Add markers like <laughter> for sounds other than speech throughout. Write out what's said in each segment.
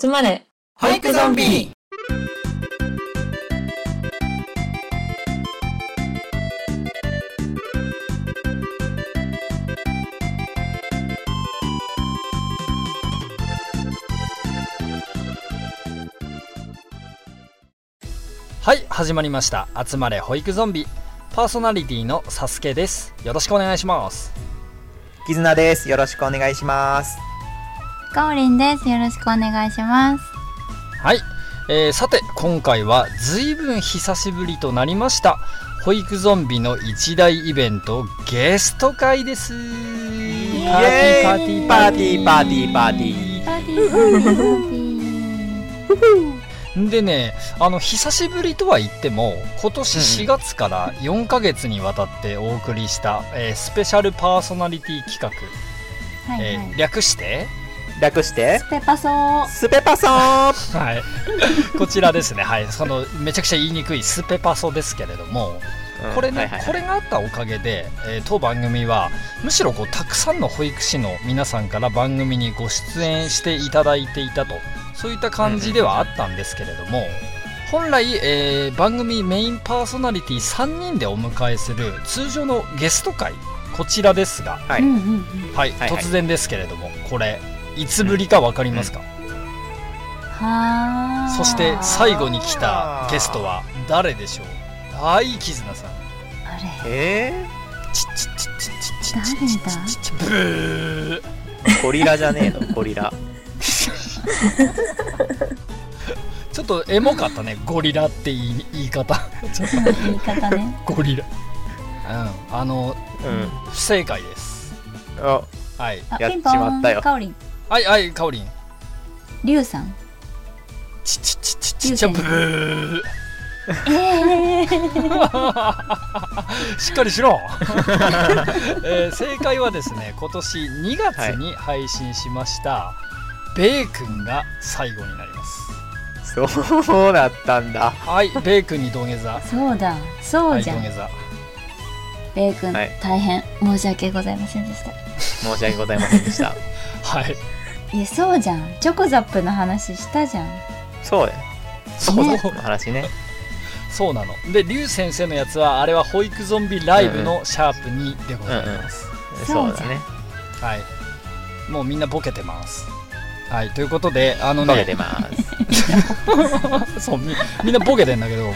集まれ。保育ゾンビ。はい始まりました。集まれ保育ゾンビ。パーソナリティのサスケです。よろしくお願いします。絆です。よろしくお願いします。かおりんです。よろしくお願いします。はい、えーさて今回は随分久しぶりとなりました保育ゾンビの一大イベントゲスト回ですパーティーパーティーパーティーパーティーパーティー。パーティーパーティーパーティー。でねあの久しぶりとは言っても今年うん4月から4ヶ月にわたってお送りした、えースペシャルパーソナリティ企画、はいはい。えー略して略して？スペパソー。スペパソー。はい、こちらですね、はい、そのめちゃくちゃ言いにくいスペパソですけれども、これね、はいはいはい。これがあったおかげで、えー当番組はむしろこうたくさんの保育士の皆さんから番組にご出演していただいていたと。そういった感じではあったんですけれども、本来、えー番組メインパーソナリティ3人でお迎えする通常のゲスト会こちらですが、はいはい。突然ですけれどもこれいつぶりか分かりますか、はあ。そして最後に来たゲストは誰でしょう？大絆さん。あれ。えチッチッチッチッチッチッ誰チッチッチッチッチッブー。ー、ゴリラじゃねえの、ゴリラ。ちょっとエモかったね。ゴリラって言い言い方。ちょっと言い方ね。ゴリラ。うん。あのうん。不正解です。あ、はい。あ、やっちまったよ。はいはいかおりんりゅうさん。チッチッチッチッチッチッブーええー。<laughs> しっかりしろ、<laughs> えー正解はですね今年2月に配信しました、ベーくんが最後になりますそうだったんだ。はいベーくんに土下座そうだ。そはいうじゃん。土下座ベイ君、はい大変申し訳ございませんでした。申し訳ございませんでした。<laughs> はいいや、そうじゃん。チョコザップの話したじゃん。そうだよ。そこそこの話ね。そうなのでリュウ先生のやつはあれは保育ゾンビライブのシャープ2でございます、そうだね。はいもうみんなボケてますはいということであのねボケてます。<laughs> そうみみんなボケてんだけどもう、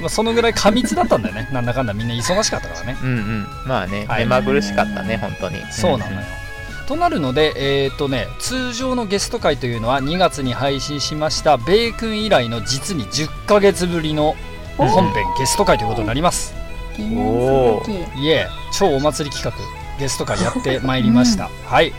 まあ、そのぐらい過密だったんだよね。なんだかんだ。みんな忙しかったからね。うんうん。まあね、はい。目まぐるしかったね、本当に。そうなのよ、となるのでえっ、とね通常のゲスト会というのは2月に配信しましたベイ君以来の実に10ヶ月ぶりの本編ゲスト会ということになります。記念すべき。いえ超お祭り企画ゲスト会やってまいりました、はい、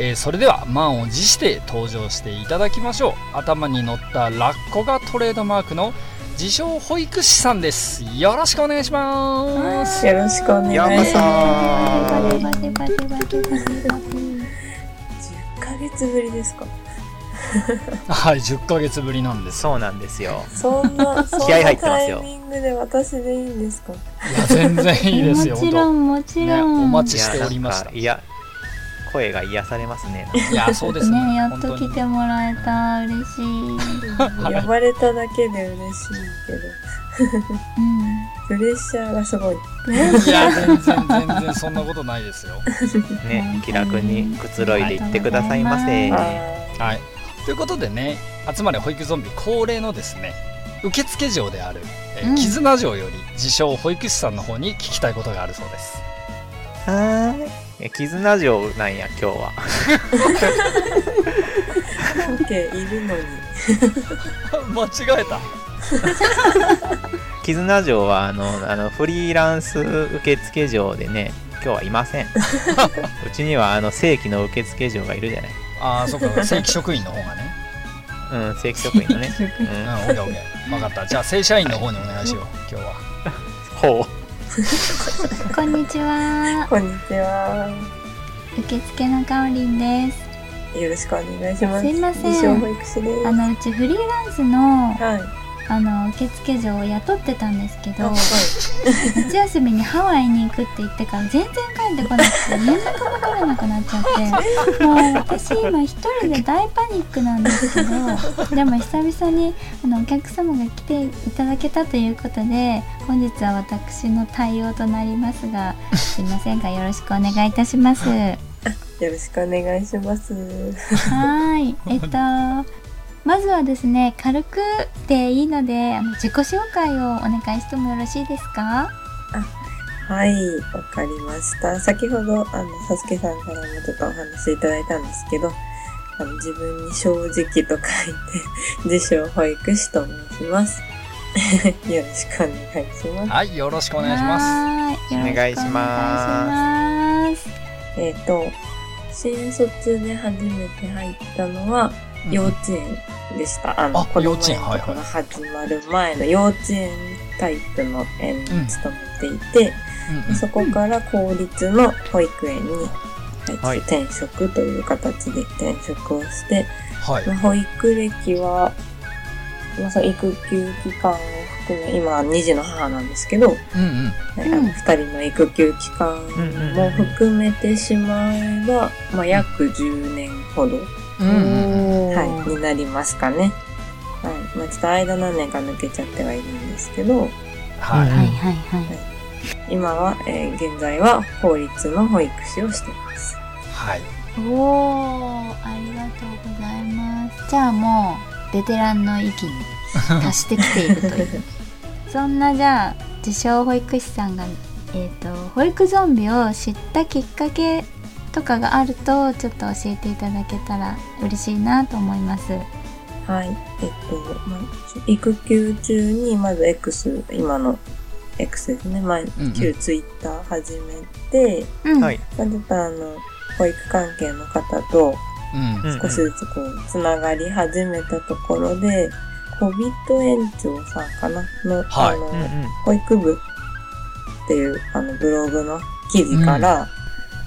えーそれでは満を持して登場していただきましょう。頭に乗ったラッコがトレードマークの自称保育士さんです。よろしくお願いします。よろしくお願いしますよう。こそバテバテバテバテバテバテ10ヶ月ぶりですかはい10ヶ月ぶりなんです。そうなんですよ。そんなそん気合入なってますよ。タイミングで私でいいんですか？いや全然いいですよもちろんもちね、ろん、お待ちしておりました。いや、声が癒されますね。いや <laughs> そうですね。ねやっと来てもらえた嬉しい呼ばれただけで嬉しいけど。うん。プレッシャーがすごい。いや全然全然 <laughs> そんなことないですよ。ね、気楽にくつろいでいってくださいませ。あはい。ということでね集まれ保育ゾンビ恒例のですね受付嬢である、絆嬢より自称保育士さんの方に聞きたいことがあるそうですはーい。え絆城なんや、今日は。ー OK いるのに。間違えた。<laughs> 絆城はあのあのフリーランス受付嬢でね今日はいません。うちにはあの正規の受付嬢がいるじゃない。ああそっか。<laughs> 正規職員の方がね。うん正規職員のね、うんオッケーオッケー。分かった。じゃあ正社員の方にお願いしよう今日は。う。ん、ほ <laughs> こんにちは。こんにちは。受付のかおりんです。よろしくお願いします。すいません。あのうちフリーランスのはいあの受付嬢を雇ってたんですけどあはい夏休みにハワイに行くって言ってから全然帰ってこなくて連絡も取れなくなっちゃって <laughs> もう私今一人で大パニックなんですけどでも久々にあのお客様が来ていただけたということで本日は私の対応となりますがすいませんがよろしくお願いいたします。<laughs> よろしくお願いします。はーい。えっと、まずはですね、軽くでいいので、あの自己紹介をお願いしてもよろしいですか？はい、わかりました。先ほど、あの、サスケさんからもちょっとお話いただいたんですけど、あの自分に正直と書いて、<laughs> 自称保育士と申 <laughs> します。よろしくお願いします。はいよろしくお願いしますお願いします。えっ、と、新卒で初めて入ったのは、幼稚園でした。あの、あ子供幼稚園。とかが始まる前の幼稚園タイプの園に勤めていて、うん。うんそこから公立の保育園に、はい転職という形で転職をして、はい。まあ保育歴は、まあ、その育休期間を含め、今2児の母なんですけど、うんうん。はいあの2人の育休期間も含めてしまえば、まあ、約10年ほど、うんうんはい、になりますかね。はい。まあ、ちょっと間何年か抜けちゃってはいるんですけど、はいうんはいはいはい。今は、えー現在は法律の保育士をしています。はいおー、ありがとうございます。じゃあもう、ベテランの域に達してきているという。<laughs> そんなじゃあ、自称保育士さんが、えっ、と、保育ゾンビを知ったきっかけとかがあると、ちょっと教えていただけたら嬉しいなと思います。はい。えっと、まあ、育休中に、まず X、今の X ですね。前、んうん旧 Twitter 始めて、うん。はい。まあ、ちょっとあの、保育関係の方と少しずつこう、つながり始めたところで、小人園長さんかな？の、はいあの、うんうん保育部っていうあのブログの記事から、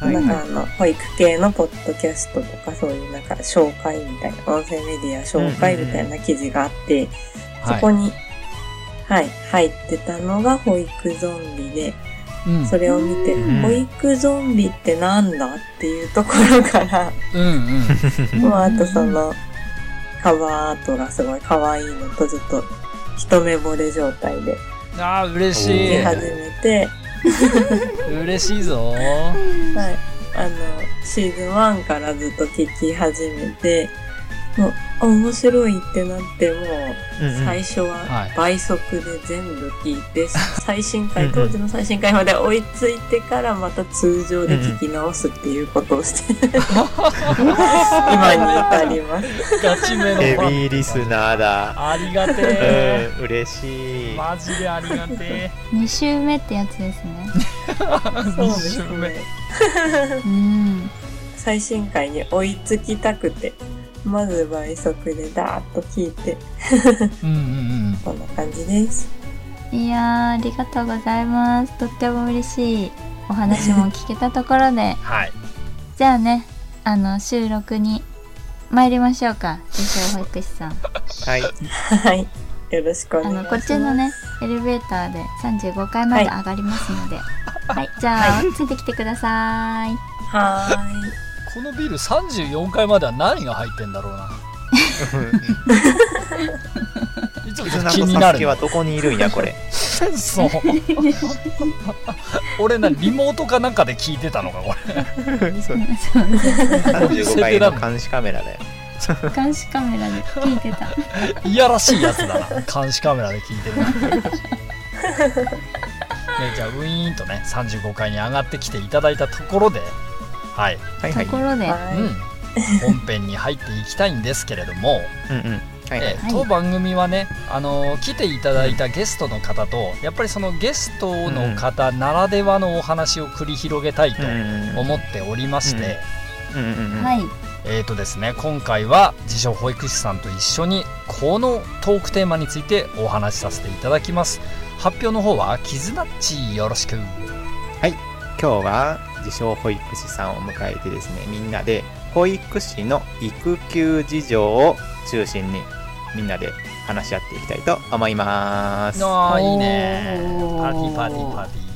はい。なんかあの、保育系のポッドキャストとかそういうなんか紹介みたいな、音声メディア紹介みたいな記事があって、そこに、はい、入ってたのが保育ゾンビで、うん。それを見て、うん。保育ゾンビってなんだっていうところから、うんうん。<laughs> もうあとその、カバーアートがすごい可愛いのとずっと一目惚れ状態であー嬉し見い始めて、嬉しいぞはい。あの、シーズン1からずっと聞き始めて、あ面白いってなって、もう、最初ははい倍速で全部聞いて、<laughs> 最新うん回、うん当時の最新回まで追いついてからまた通常で聞き直すっていうことをして、<laughs> 今に至ります。ガチめのヘビーリスナーだ。ありがてえうん、嬉しい。マジでありがて2週目ってやつですね。<laughs> えそうです二週目ね。うん。最新回に追いつきたくて、まず倍速でダーッと聞いて、うんうんうんこんな感じです。いやー、ありがとうございます。とっても嬉しいお話も聞けたところで、<laughs> はいじゃあね、あの、収録に参りましょうか。自称保育士さん。はい。はい。よろしくおあの、願いします。こっちのね、エレベーターで35階まで上がりますので。<laughs> はい、じゃあ、ついてきてください。はーい。このビル34階までは何が入ってんだろうな。いつも絆気になるはどこにいるんや、これ。そう。<laughs> 俺なリモートかなんかで聞いてたのかこれ。そう。35階の監視カメラだよ。監視カメラで聞いてた。いやらしいやつだな。監視カメラで聞いてるねじゃあウィーンとね35階に上がってきていただいたところではい、はいはい。ところで、はうん、本編に入っていきたいんですけれども、うんうん。はいはい。え。はい。当番組はね、あの来ていただいたゲストの方とやっぱりそのゲストの方ならではのお話を繰り広げたいとうん思っておりまして。えーとですね、今回は自称保育士さんと一緒にこのトークテーマについてお話しさせていただきます。発表の方はキズナッチよろしく。今日は自称保育士さんを迎えてですねみんなで保育士の育休事情を中心にみんなで話し合っていきたいと思います。ああいいね。パーティーパーティーパーティ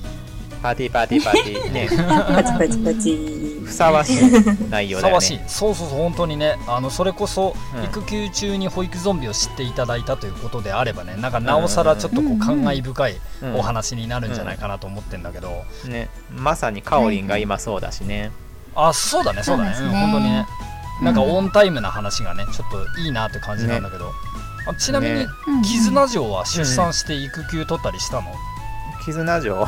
パーティーパーティーパーティー。<laughs> ね。パチパチパチ。ふさわしい内ー容だよふさわしい。ねそうそうそう本当にね。あのそれこそうん。育休中に保育ゾンビを知っていただいたということであればねなんかなおさらちょっとこう感慨深いうん。お話になるんじゃないかなと思ってんだけど、ね。まさにかおりんが今そうだしね。あそうだねそうだね。そうね。うん本当にね。なんかうんオンタイムな話がねちょっといいなって感じなんだけど、あちなみにね。うん。絆城は出産して育休取ったりしたの、絆城う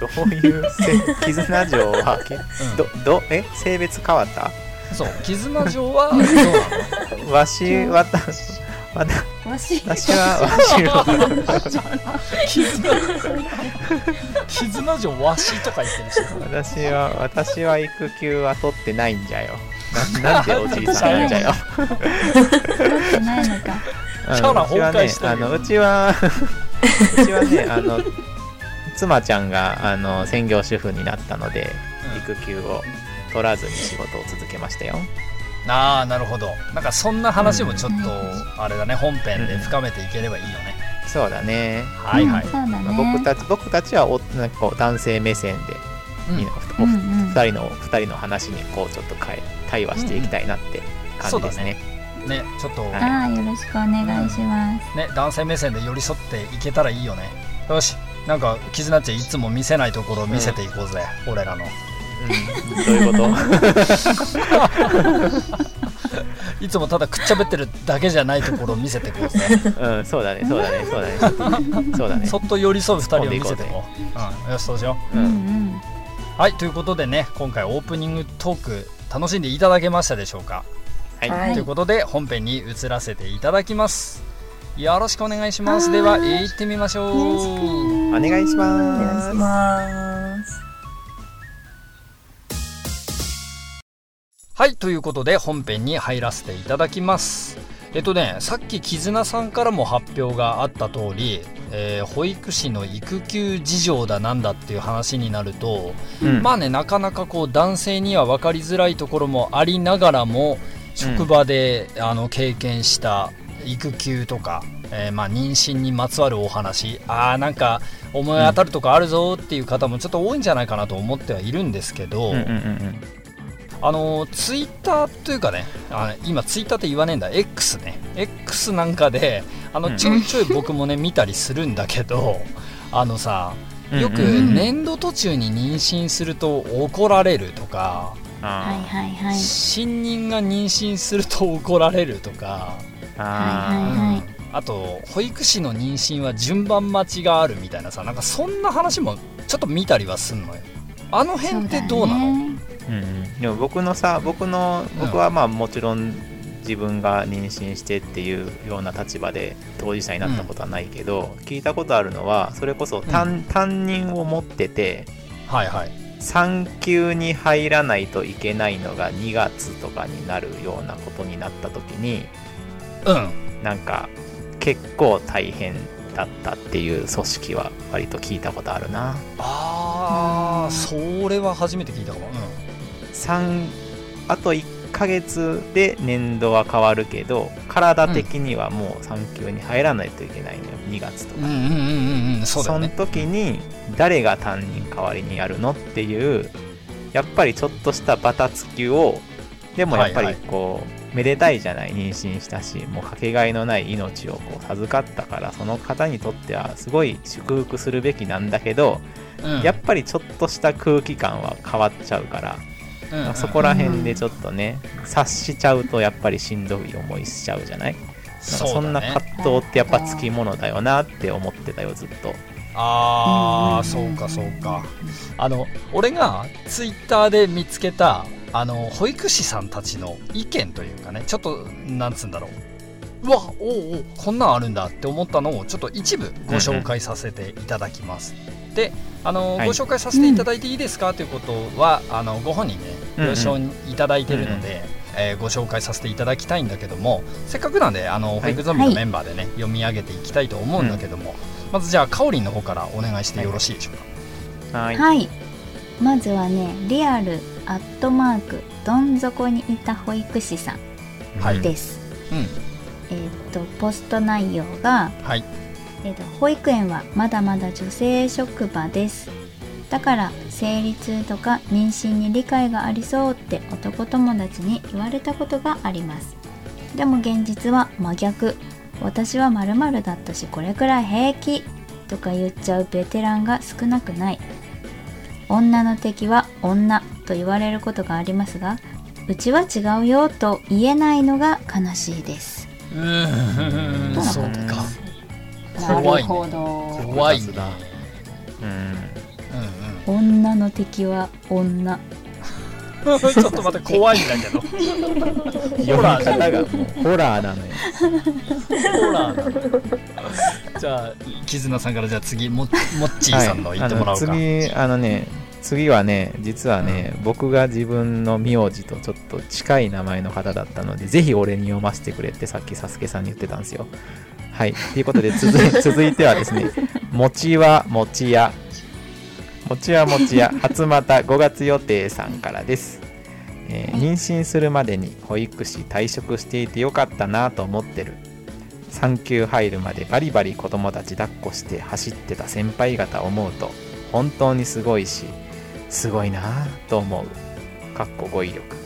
どういうせ <laughs> 絆城はけ？ん。どどえ？性別変わった？そう。絆城は <laughs> どうなの？わしわたわたわし。私はわしは。<laughs> 絆絆城わしとか言ってるし。私は私は育休は取ってないんじゃよ。ななんでおじいさんなんじゃよ。取ってないのか。うんキャラ崩壊ねあのうちはうちはねあの妻ちゃんがあの専業主婦になったので、育休を取らずに仕事を続けましたよ。ああなるほど。なんかそんな話もちょっとあれだね本編で深めていければいいよね、そうだね、はいはい。うん、そうだね。まあ僕たち僕たちはおなんかこう男性目線で、うん。いいのうんうおん二人の二人の話にこうちょっと変え対話していきたいなって感じですね。ね。ちょっとはい。ああよろしくお願いします。ね男性目線で寄り添っていけたらいいよね。よしなんか絆っちいつも見せないところを見せていこうぜ、俺らの。うん、どういうこと？<laughs> いつもただくっちゃべってるだけじゃないところを見せていこうぜ。うん、そうだね、そうだね、そうだね、そうだね。そっと寄り添う2人を見せていこう。うん。よしそうしよう。う、うんん。はいということでね今回オープニングトーク楽しんでいただけましたでしょうか、はい、はい。ということで本編に移らせていただきますよろしくお願いします。でははい行ってみましょう。お願いしお願ますいし。ます。はいということで本編に入らせていただきます。えっとねさっき絆さんからも発表があった通り、えー保育士の育休事情だなんだっていう話になると、うん。まあねなかなかこう男性には分かりづらいところもありながらも職場で、あの経験した育休とか、えーまあ、妊娠にまつわるお話。あーなんか思い当たるとこあるぞっていう方もちょっと多いんじゃないかなと思ってはいるんですけど、うんうんうんあのツイッターというかねあ今ツイッターって言わねえんだ。X ね。X なんかであうんのちょいちょい僕もね見たりするんだけどあのさうん。よくうん。うん年度途中に妊娠すると怒られるとかはいあはいはい。新任が妊娠すると怒られるとか、ああと保育士の妊娠は順番待ちがあるみたいなさなんかそんな話もちょっと見たりはすんのよ。あの辺ってどうなの？ねーうんうん。でも僕のさ、僕の僕はまあもちろん自分が妊娠してっていうような立場で当事者になったことはないけど、聞いたことあるのはそれこそ担,、担任を持っててはいはい。産休に入らないといけないのが2月とかになるようなことになった時にうん。なんか結構大変だったっていう組織は割と聞いたことあるな。ああそれは初めて聞いたかも、3あと1ヶ月で年度は変わるけど体的にはもう産休に入らないといけないのよ。2月とか、うん、うんうんうんうんうんそうだよのね時に誰が担任代わりにやるのっていうやっぱりちょっとしたバタつきをでもやっぱりこう、めでたいじゃない妊娠したしもうかけがえのない命をこう授かったからその方にとってはすごい祝福するべきなんだけど、うん。やっぱりちょっとした空気感は変わっちゃうから、うんうん。そこら辺でちょっとね察しちゃうとやっぱりしんどい思いしちゃうじゃない？なんかそんな葛藤ってやっぱつきものだよなって思ってたよずっと。ああ、うん。そうかそうか。あの俺がツイッターで見つけたあの保育士さんたちの意見というかねちょっとなんつうんだろう。うわおうおう。こんなんあるんだって思ったのをちょっと一部ご紹介させていただきます、であの、はい。ご紹介させていただいていいですかということはあのご本人ねうんうん了承いただいてるので、えーご紹介させていただきたいんだけどもせっかくなんであのい保育ゾンビのメンバーでね、読み上げていきたいと思うんだけども、まずじゃあかおりんの方からお願いしてよろしいでしょうか、はい、はい。まずはねリアルアットマークどん底にいた保育士さんはい。です、うん。えーっとポスト内容が、はい。えーっと保育園はまだまだ女性職場です。だから生理痛とか妊娠に理解がありそうって男友達に言われたことがあります。でも現実は真逆。私は〇〇だったしこれくらい平気とか言っちゃうベテランが少なくない。女の敵は女と言われることがありますがうちは違うよと言えないのが悲しいです。うーん。とのそっかことです？怖いねなるほど。怖いね。複雑だうんうん。女の敵は女。うん。ちょっと待って怖いんだけど。<laughs> ホラーじゃん方がもうホラーなのよ。ホラーなのじゃあ絆さんからじゃあ次ももっちーさんの言ってもらおうか、はい、あの次あのね次はね実はね、僕が自分の名字とちょっと近い名前の方だったのでぜひ俺に読ませてくれってさっきサスケさんに言ってたんですよ。はい。ということで続い <laughs> 続いてはですねもちはもちや。もちはもちや。<laughs> 初また5月予定さんからです、えー妊娠するまでに保育士退職していてよかったなと思ってる。産休入るまでバリバリ子供たち抱っこして走ってた先輩方思うと本当にすごいしすごいなぁと思う。かっこ語彙力。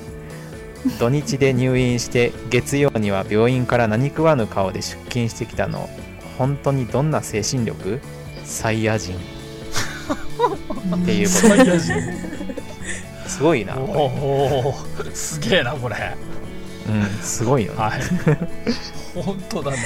土日で入院して月曜には病院から何食わぬ顔で出勤してきたの。本当にどんな精神力？サイヤ人。っていうこと。サイヤ人すごいな。おこおすげえなこれれ。うんすごいよね。はい。本当だね。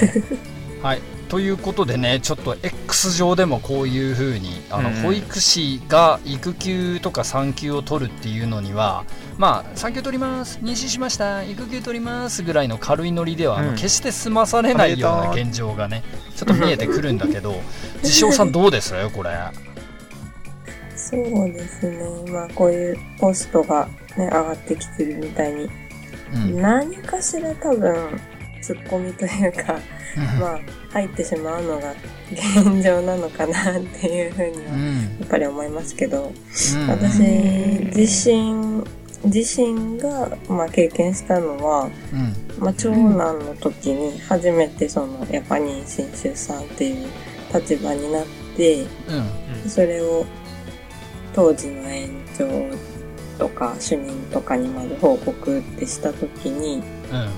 はいということでねちょっと X 上でもこういうふうにあの、保育士が育休とか産休を取るっていうのにはまあ産休取ります。妊娠しました。育休取りますぐらいの軽いノリでは、あのうん。決して済まされないような現状がねちょっと見えてくるんだけど <laughs> 自称さんどうです？これ。そうですね。まあこういうポストがね、上がってきてるみたいに、うん。何かしら多分、ツッコミというか、まあ入ってしまうのが現状なのかなっていうふうにはやうん。っぱり思いますけど、うん。私自身、自身が、まあ、経験したのは、うん。まあ、長男の時に初めてそのやっぱ妊娠出産っていう立場になってうん。それを当時の園長とか主任とかにまず報告ってした時に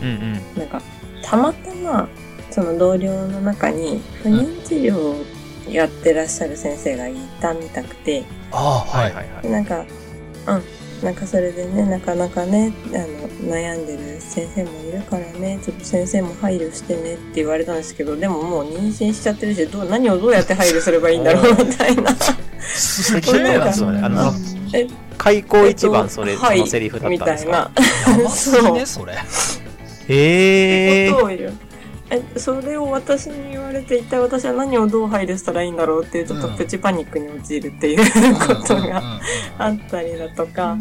うん。なんかたまたまその同僚の中に不妊治療をやってらっしゃる先生がいたみたくて、ああはいいははいはい。なんか、うん。なんかそれでね、なかなかね、あの、悩んでる先生もいるからね、ちょっと先生も配慮してねって言われたんですけど、でももう妊娠しちゃってるし、どう、何をどうやって配慮すればいいんだろうみたいな。すげえなそれ。あのえ開口一番それ、はい。そのセリフだったんですか？みたいな。やばすぎね <laughs> それへえことを言う。え、それを私に言われて、一体私は何をどう配慮したらいいんだろうっていう、ちょっとプチパニックに陥るっていう <laughs> ことがあったりだとか、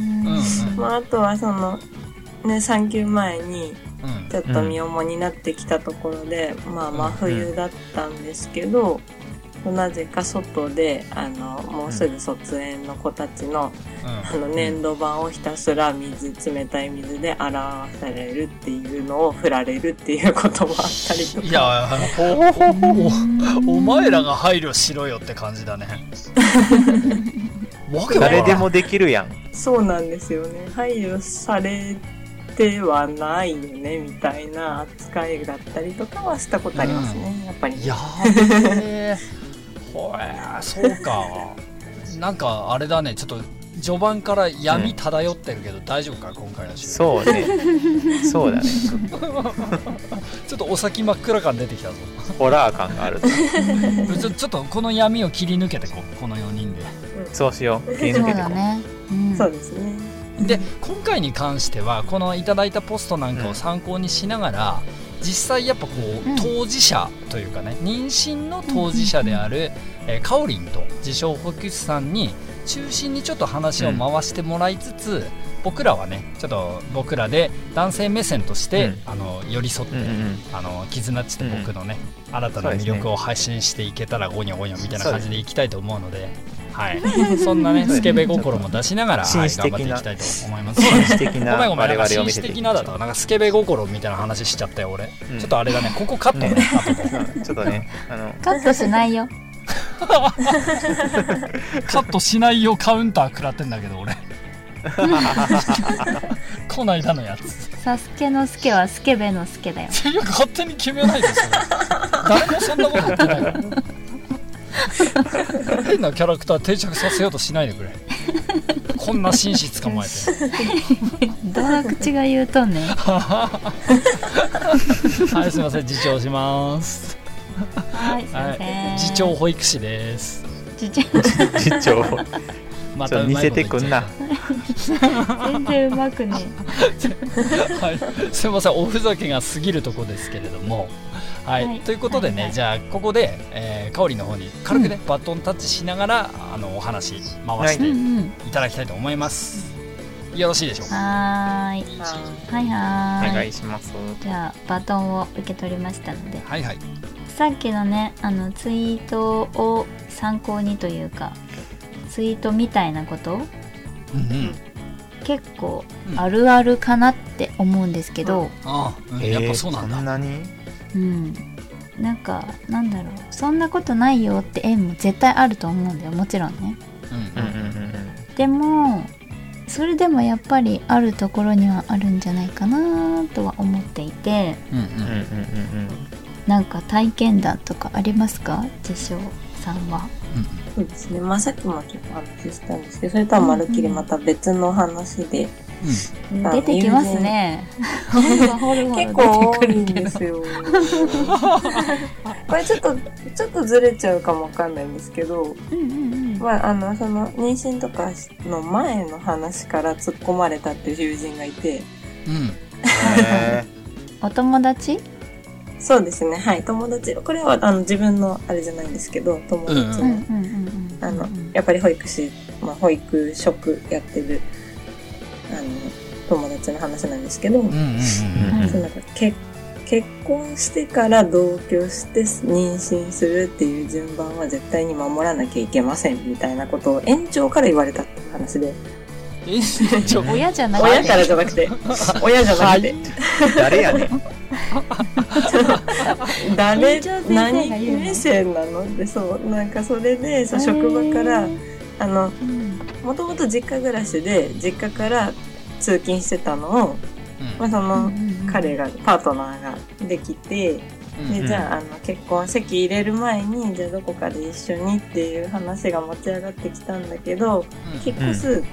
まあ、あとはその、ね、産休前に、うん。ちょっと身重になってきたところで、まあ真冬だったんですけど、なぜか外で、あの、もうすぐ卒園の子たちの、あの、粘土板をひたすら水、冷たい水で洗わされるっていうのを振られるっていうこともあったりとか。いやおお前らが配慮しろよって感じだね誰でもできるやんそうなんですよね。配慮されてはないよね、みたいな扱いだったりとかはしたことありますね、やっぱり。やほえそうか。なんかあれだね。ちょっと序盤から闇漂ってるけど、大丈夫か？今回の収録そうね。そうだね。<laughs> ちょっとお先真っ暗感出てきたぞ。ホラー感があるちょちょっとこの闇を切り抜けてこう。この4人で。そうしよう。切りそう抜けてこうだね、うん、そうですね。で今回に関してはこのいただいたポストなんかを参考にしながら、実際やっぱこう、うん。当事者というかね妊娠の当事者である、えーかおりんと自称保育士さんに中心にちょっと話を回してもらいつつ、僕らはねちょっと僕らで男性目線として、うん。あの寄り添って、うんうんうん。あの絆っちと僕のね、新たな魅力を配信していけたらゴニョゴニョみたいな感じでいきたいと思うので。はい、<laughs> そんなねスケベ心も出しながら、はい、頑張っていきたいと思います。紳士的なごめんごめん紳士的なだとかなんかスケベ心みたいな話しちゃったよ俺、うん。ちょっとあれだねここカットねね <laughs> ちょっとねあの。カットしないよ。<laughs> カットしないよカウンター食らってんだけど俺。こないだのやつ。サスケのスケはスケベのスケだよ。勝手に決めないですよ誰もそんなこと言ってないよ変なキャラクター定着させようとしないでくれ。こんな紳士捕まえて。どの口が言うとんね。ん <laughs> はいすいません自重します。はいすいまはせん。い次長保育士です。次長次長まちょっと見せてくんな。全然うまくねはい、すみませんおふざけが過ぎるとこですけれどもはい、はい。ということでね、はいはい。じゃあここで、えー、香りの方に軽くね、バトンタッチしながらあのお話回しうんうていんただきたいと思います、よろしいでしょうか？はーい。はいはい。願いします。じゃあバトンを受け取りましたので。はいはい。さっきのねあのツイートを参考にというかツイートみたいなこと？うんうん。結構うん。あるあるかなって思うんですけど、ああ、うん。やっぱそうなんだ、そんなに？うん、なんかなんだろう。そんなことないよって縁も絶対あると思うんだよ。もちろんね。うんうんうんうんでもそれでもやっぱりあるところにはあるんじゃないかなとは思っていて。うんうんうんうんうん。うんなんか体験談とかありますか？自称さんは。そうですね。まあさっきもちょっと話したんですけど、それとはまるっきりまた別の話で、あ出てきますね。<laughs> 結構多いんですよ。<laughs> これちょっと、ちょっとずれちゃうかもわかんないんですけど、うんうんうん。まああの、その妊娠とかの前の話から突っ込まれたっていう友人がいて、うん。<laughs> お友達？そうですね。はい。友達。これはあの自分のあれじゃないんですけど、友達の、うんうんうんうんうん。あの、やっぱり保育士、まあ保育職やってる、あの、友達の話なんですけど、結結婚してから同居して妊娠するっていう順番は絶対に守らなきゃいけませんみたいなことを園長から言われたっていう話で。<laughs> 親じゃなくて親からじゃなくて、<laughs> 親じゃなくて、誰やねん。誰？何目線なの？ってそう、なんかそれで、そう職場から、あの、うんもともと実家暮らしで、実家から通勤してたのを、まあ、その、彼が、パートナーができて、で、じゃあ、あの、結婚、籍入れる前に、じゃあどこかで一緒にっていう話が持ち上がってきたんだけど、引っ越す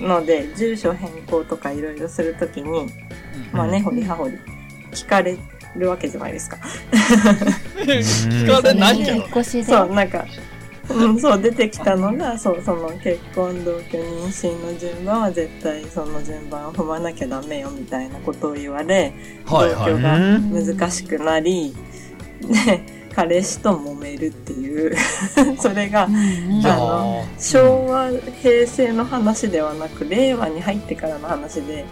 うん。ので、住所変更とかいろいろするときに、まあね、ほりはほり、聞かれるわけじゃないですか。聞かれないけど。引っ越しで。そう、なんか、うん、そう、出てきたのが、そう、その結婚、同居、妊娠の順番は絶対その順番を踏まなきゃダメよみたいなことを言われ、はいはい。同居がうん。難しくなり、で、彼氏と揉めるっていう、<laughs> それがあの昭和、平成の話ではなく、令和に入ってからの話で、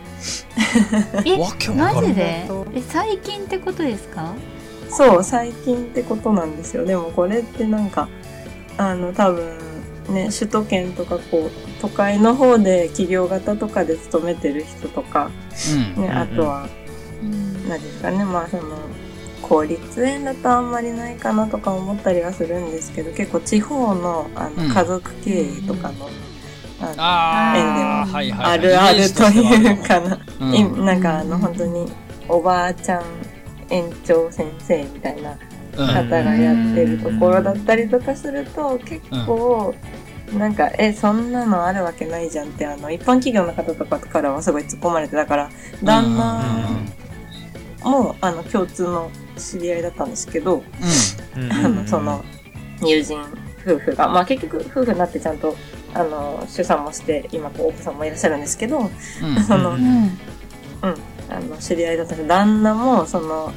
えマジで？え最近ってことですか？そう、最近ってことなんですよ。でもこれってなんか、あの、多分、ね、首都圏とかこう、都会の方で企業型とかで勤めてる人とか、うん。ね、うんあとは、うん。何ですかね、まあその、公立園だとあんまりないかなとか思ったりはするんですけど、結構地方のあうん。の家族経営とかの、あのあ園ではーはいはいはい。あるあるというかな、うなんかあの本当におばあちゃん園長先生みたいなうん方がやってるところだったりとかすると結構なんかえそんなのあるわけないじゃんってあの一般企業の方とかからはすごい突っ込まれてだから旦那もあの共通の知り合いだったんですけどうん。あのその友人夫婦がまあ結局夫婦になってちゃんとあの出産もして今こうお子さんもいらっしゃるんですけどうん。そのうん。うん。あの知り合いだったんです。旦那もその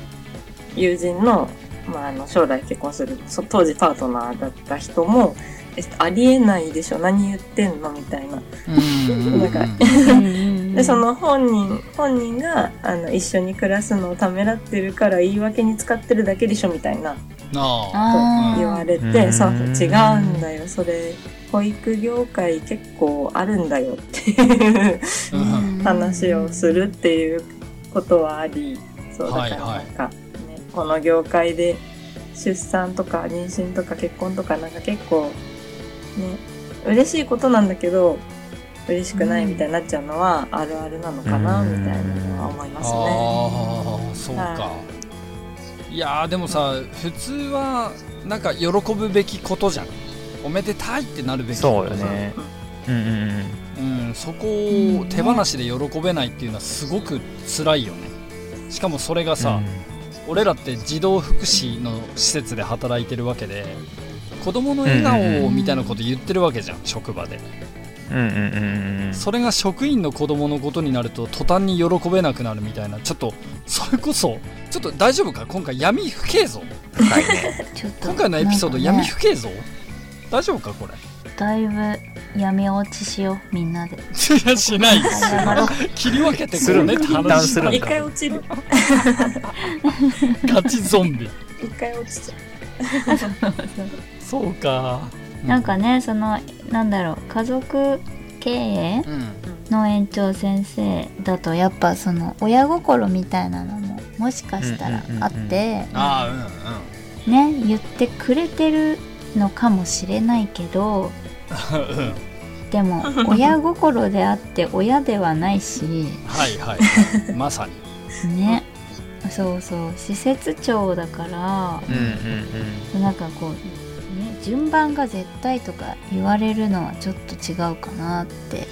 友人の,、まあ、あの将来結婚するそ当時パートナーだった人もえありえないでしょ何言ってんのみたいな。<laughs> でその本人本人があの一緒に暮らすのをためらってるから言い訳に使ってるだけでしょみたいな。言われて、うん。そうそう違うんだよ。それ保育業界結構あるんだよっていううん。話をするっていうことはあり、そうだからはいはい。なんか、ね、この業界で出産とか妊娠とか結婚とかなんか結構ね、嬉しいことなんだけど、嬉しくないみたいになっちゃうのはあるあるなのかな、うん。みたいなのは思いますね。ああそうか、、はい。やーでもさ普通はなんか喜ぶべきことじゃん。おめでたいってなるべきそうことじゃん。よね。うん。うんうんうん、そこを手放しで喜べないっていうのはすごく辛いよね。しかもそれがさ、俺らって児童福祉の施設で働いてるわけで子供の笑顔みたいなこと言ってるわけじゃん、職場で。うんうんうんうんうん。それが職員の子供のことになると途端に喜べなくなるみたいな。ちょっとそれこそちょっと大丈夫か？今回闇深えぞ深いね。<laughs> ちょっと。今回のエピソード闇なんかね。深えぞ大丈夫か？これだいぶ闇落ちしようみんなで。いやしない。です謝ろう。切り分けてこうねって話する一回落ちる。ガチゾンビ。一回落ちちゃう。そうか。なんかねそのなんだろう家族経営うん。の園長先生だとやっぱその親心みたいなのももしかしたらあってああうんうん。ね言ってくれてるのかもしれないけどうん <laughs> でも親心であって親ではないし。はいはい。まさに。<laughs> ね。そうそう。施設長だから。うんうんなんかこう、ね、順番が絶対とか言われるのはちょっと違うかなって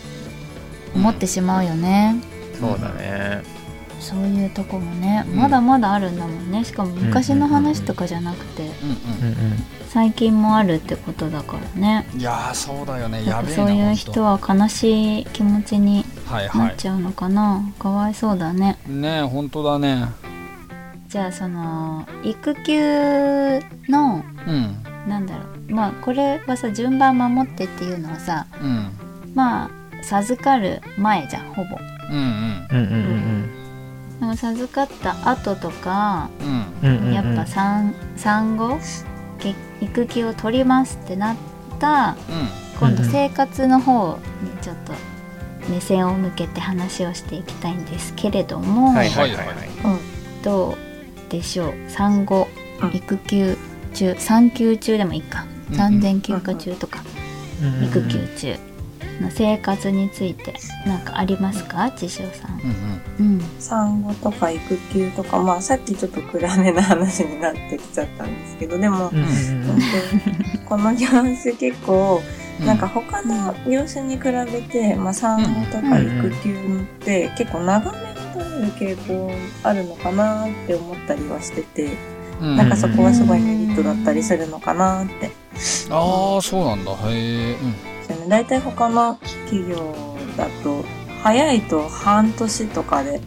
思ってしまうよね、うん。そうだねそういうとこもねうん。まだまだあるんだもんね。しかも昔の話とかじゃなくてうんうんうん最近もあるってことだからね。うんいやーそうだよね。やべそういう人は悲しい気持ちになっちゃうのかな、かわいそうだね。いねえ本当だね。じゃあその育休のうん。なんだろう。まあこれはさ順番守ってっていうのはさうん。まあ授かる前じゃんほぼ。うん。うんうんうんうんでも授かった後とかうん。うんうんうん。やっぱ産産後け育休を取りますってなった今度うんうん。生活の方にちょっと目線を向けて話をしていきたいんですけれども、はいはいはいはい。どうでしょう？産後うん。育休中産休中でもいいか。うん。産前休暇中とか。うんうんうん。育休中の生活について何かありますか？千潮さん。うんうん。うん。産後とか育休とか、まあさっきちょっと暗めな話になってきちゃったんですけど、でも、うんうこの業種結構、うん。なんか他の業種に比べて、まあ産後とか育休って結構長めに取れる傾向あるのかなって思ったりはしてて、うん。なんかそこはすごいメリットだったりするのかなって。ああそうなんだ。へえですよね。大体他の企業だと、早いと半年とかで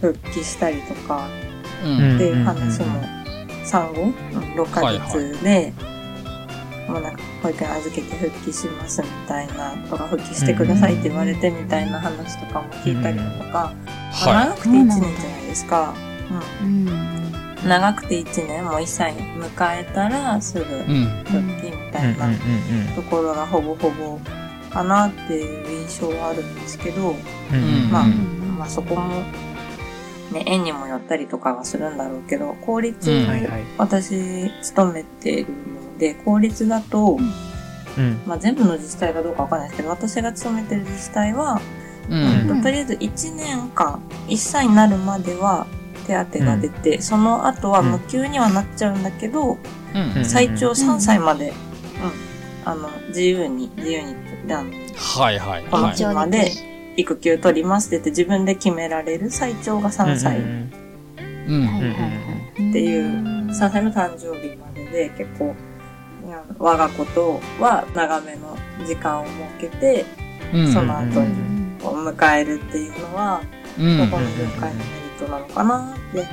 復帰したりとか、っていう話も産後、うん。6ヶ月で、もうなんか保育園預けて復帰しますみたいなとか復帰してくださいって言われてみたいな話とかも聞いたりとか、まあは長くて1年じゃないですか、うん。うん、長くて1年もう1歳迎えたらすぐ復帰みたいなところがほぼほぼかなっていう印象はあるんですけど、うんまあ、うん。まあそこもね園にもよったりとかはするんだろうけど公立うん。はいはい。私勤めてるので、公立だと、うん。まあ、全部の自治体がどうかわかんないですけど、私が勤めてる自治体は、ううん。んとりあえず1年間、1歳になるまでは手当が出て、その後は無給にはなっちゃうんだけど、うん。最長3歳まで、うん、あの、自由に、自由に、あの、はいはいこのはい日まで育休取りますって言って自分で決められる最長が3歳。うんうんはいはいはいっていう3歳の誕生日までで結構我が子とは長めの時間を設けてうん。その後に迎えるっていうのはうん。どこの業界のメリットなのかなって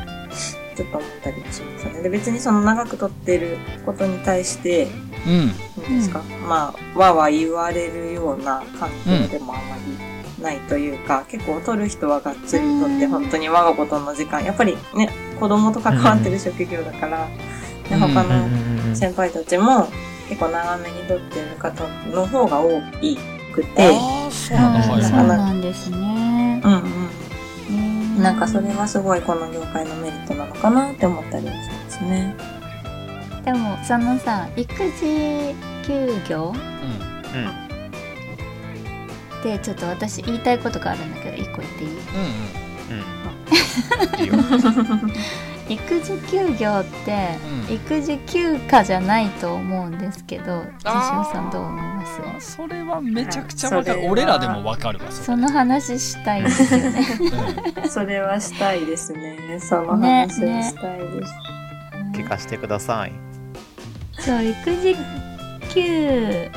ちょっと思ったりもしますね。で別にその長く取ってることに対してうん。何ですか、まあわわ言われるような環境でもあまりないというか、結構取る人はがっつり取って本当に我が子との時間。やっぱりね子供と関わってる職業だから、で他の先輩たちも結構長めに撮ってる方の方が多くて、そうなんですね。うん。なんかそれはすごいこの業界のメリットなのかなって思ったりはしますね。でもそのさ育児休業うん。うん。でちょっと私言いたいことがあるんだけど一個言っていい？うんうんいいよ育児休業って、うん。育児休暇じゃないと思うんですけどあー。西尾さんどう思います？うんそれはめちゃくちゃわかる。俺らでもわかるわその話したいですよねそれはしたいですね。そのね話はしたいです。聞かせてください。そう育児休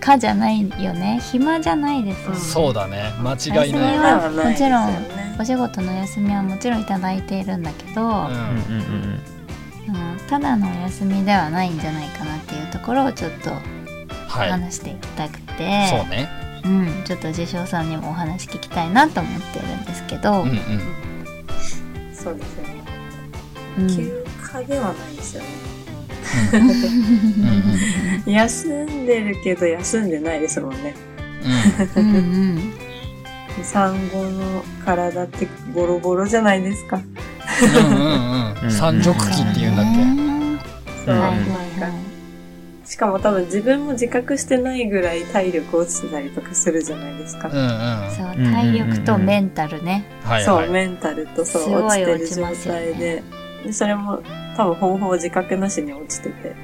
暇じゃないよね。暇じゃないですよね、そうだね。間違いない。はないもちろんお仕事の休みはもちろんいただいているんだけど、うんうんうんただのお休みではないんじゃないかなっていうところをちょっとはい話していきたくて、そうねうん、ちょっと自称さんにもお話聞きたいなと思ってるんですけど、うんうんそうですよね。うん休暇ではないですよね。うんうん休んでるけど休んでないですもんね。うんうんうん産後の体ってボロボロじゃないですか。うんうんうん。三熟期っていうんだっけ？そう、なんか、しかも多分自分も自覚してないぐらい体力落ちてたりとかするじゃないですか。うんうん。はそううんうんうん体力とメンタルね、いはい。そう、メンタルとそう落ちてる状態で。で、それも多分方法自覚なしに落ちてて、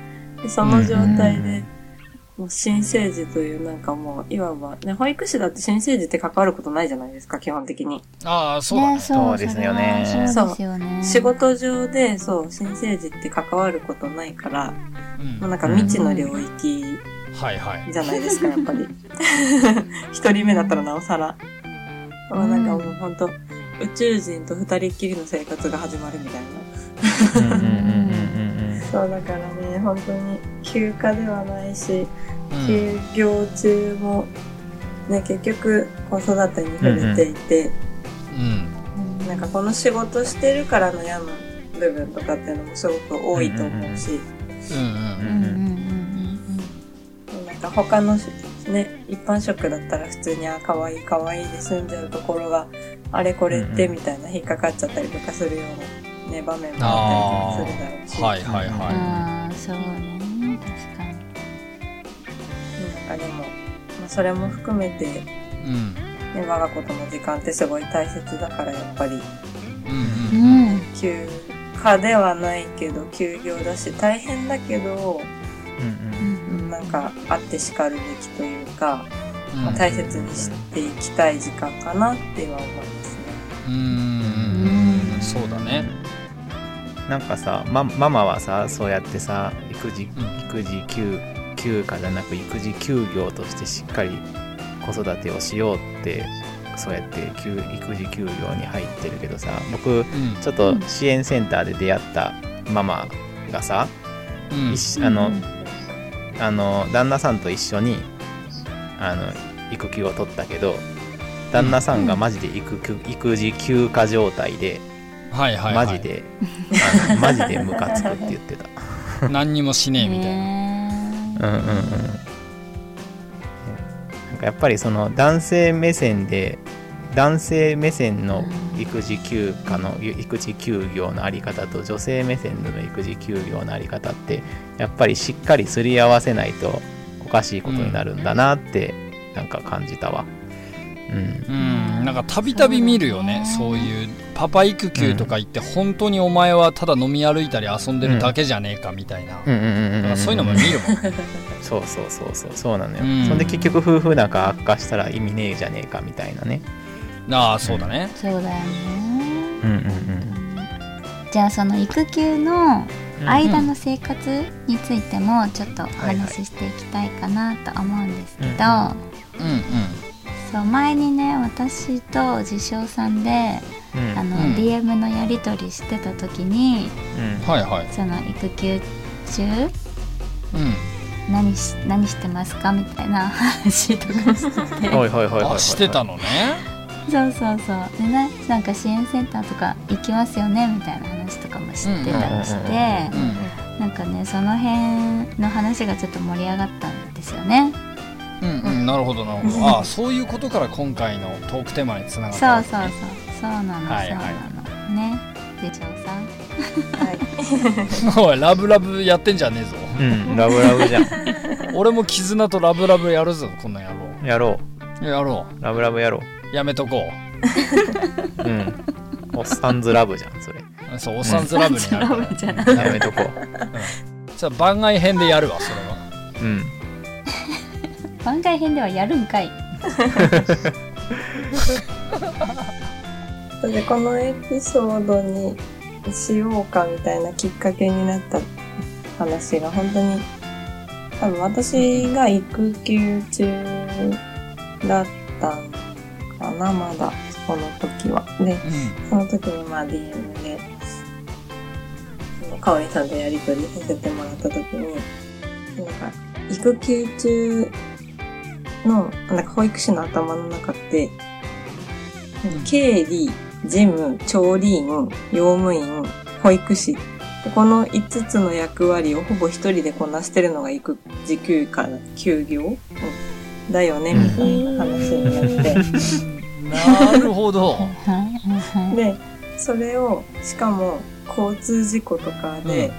でその状態で、もう新生児というなんかもう、いわば、ね、保育士だって新生児って関わることないじゃないですか、基本的に。ああそうだねそうそうですよねそうですよね仕事上で、そう、新生児って関わることないから、うんもうなんか未知の領域はいはいじゃないですか、<laughs> やっぱり。<laughs> 一人目だったらなおさら。もうなんかもう本当宇宙人と二人っきりの生活が始まるみたいな。うんそうだからね、本当に休暇ではないし、うん。休業中も、ね、結局子育てに触れていて、うん。なんかこの仕事してるからの嫌な部分とかっていうのもすごく多いと思うし、うんうんうんうん。うんなんか他のね、一般職だったら普通にあ、可愛い可愛いで済んじゃうところが、あれこれってみたいな引っかかっちゃったりとかするようなね、場面もあったりするだろうし。はいそうね確かに。なんかでも、まあ、それも含めて、いうん。ね、我が子との時間ってすごい大切だからやっぱり。うんううん。ん休暇ではないけど休業だし大変だけどうんうん。なんかあってしかるべきというか、うん。まあ、大切にしていきたい時間かなっては思いますね。うんうん。うん。そうだねなんかさ、ま、ママはさそうやってさ育児うん育児休休暇じゃなく育児休業としてしっかり子育てをしようってそうやって休育児休業に入ってるけどさ僕うん。ちょっと支援センターで出会ったママがさ、うん。あのあの旦那さんと一緒にあの育休を取ったけど旦那さんがマジで育休育児休暇状態で、はいはいはい。マジで。マジでムカつくって言ってた。何にもしねえみたいな。ねうんうんうん。なんかやっぱりその男性目線で男性目線の育児休暇の育児休業のあり方と女性目線での育児休業のあり方ってやっぱりしっかりすり合わせないとおかしいことになるんだなってなんか感じたわ。うんうん。なんかたびたび見るよね。そういうパパ育休とか言って本当にお前はただ飲み歩いたり遊んでるだけじゃねえかみたいな。うんうんうんうんなんかそういうのも見るもん <laughs> そうそうそうそう。そうなのよ、うん。そんで結局夫婦仲悪化したら意味ねえじゃねえかみたいなね。ああそうだね。そうだよね。うんうんじゃあその育休のうん間の生活についてもちょっとお話ししていきたいかなと思うんですけど、うんうんそう前にね私と自称さんでうん。あの、うん。DM のやり取りしてた時にうん。はいはい。その育休中？うん。何し何してますか？みたいな話とかしてて。はいはいはいはしてたのね。そうそうそう。でねなんか支援センターとか行きますよねみたいな話とかも知ってたりして、うん。なんかねその辺の話がちょっと盛り上がったんですよねうんうん。なるほどなるほど。ああそういうことから今回のトークテーマにつながったそうそうそう。そうなの、はいはい。そうなの。ね。でしょうさん。はい。<laughs> おいラブラブやってんじゃねえぞ。うんラブラブじゃん。<laughs> 俺も絆とラブラブやるぞこんなんやろやろう。やろう。ラブラブやろう。やめとこう。うん。おっさんずラブじゃんそれ。うそうおっさんずラブになるラから。ブじゃないやめとこじゃあ番外編でやるわそれは。ううん番外編ではやるんかいそれでこのエピソードにしようかみたいなきっかけになった話が本当に多分私が育休中だったんかなまだこの時は。でうその時にまあ DM でかおりさんとやり取りさせてもらった時になんか育休中のなんか保育士の頭の中ってうん。経理、事務、調理員、用務員、保育士。この5つの役割をほぼ一人でこなしてるのが育児休暇休業、うん。だよねみたいな話になって。ん <laughs> なるほど。でそれをしかも交通事故とかで、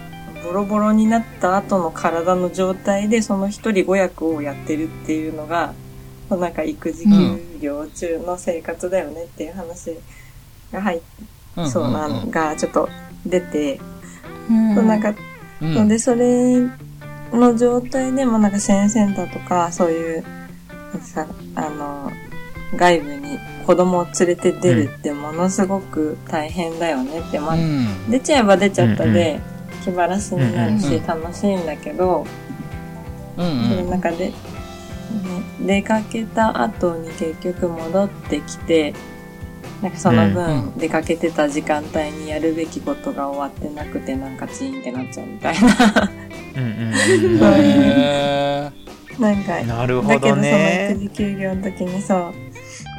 ボロボロになった後の体の状態でその一人五役をやってるっていうのがなんか育児休業中の生活だよねっていう話が入って、んそうなんがちょっと出て、うん。そうなんかうんので、それの状態でもなんか支援センターとか、そういう、さ、あの、外部に子供を連れて出るってものすごく大変だよねって、まあ、うん。出ちゃえば出ちゃったで、気晴らしになるしうんうん楽しいんだけど、うんその中で、ね、出かけた後に結局戻ってきて、なんかそのうん分出かけてた時間帯にやるべきことが終わってなくてなんかチーンってなっちゃうみたいな。うんうんうんへ <laughs> なんか、なるほだけどそのどね育児休業の時にそう。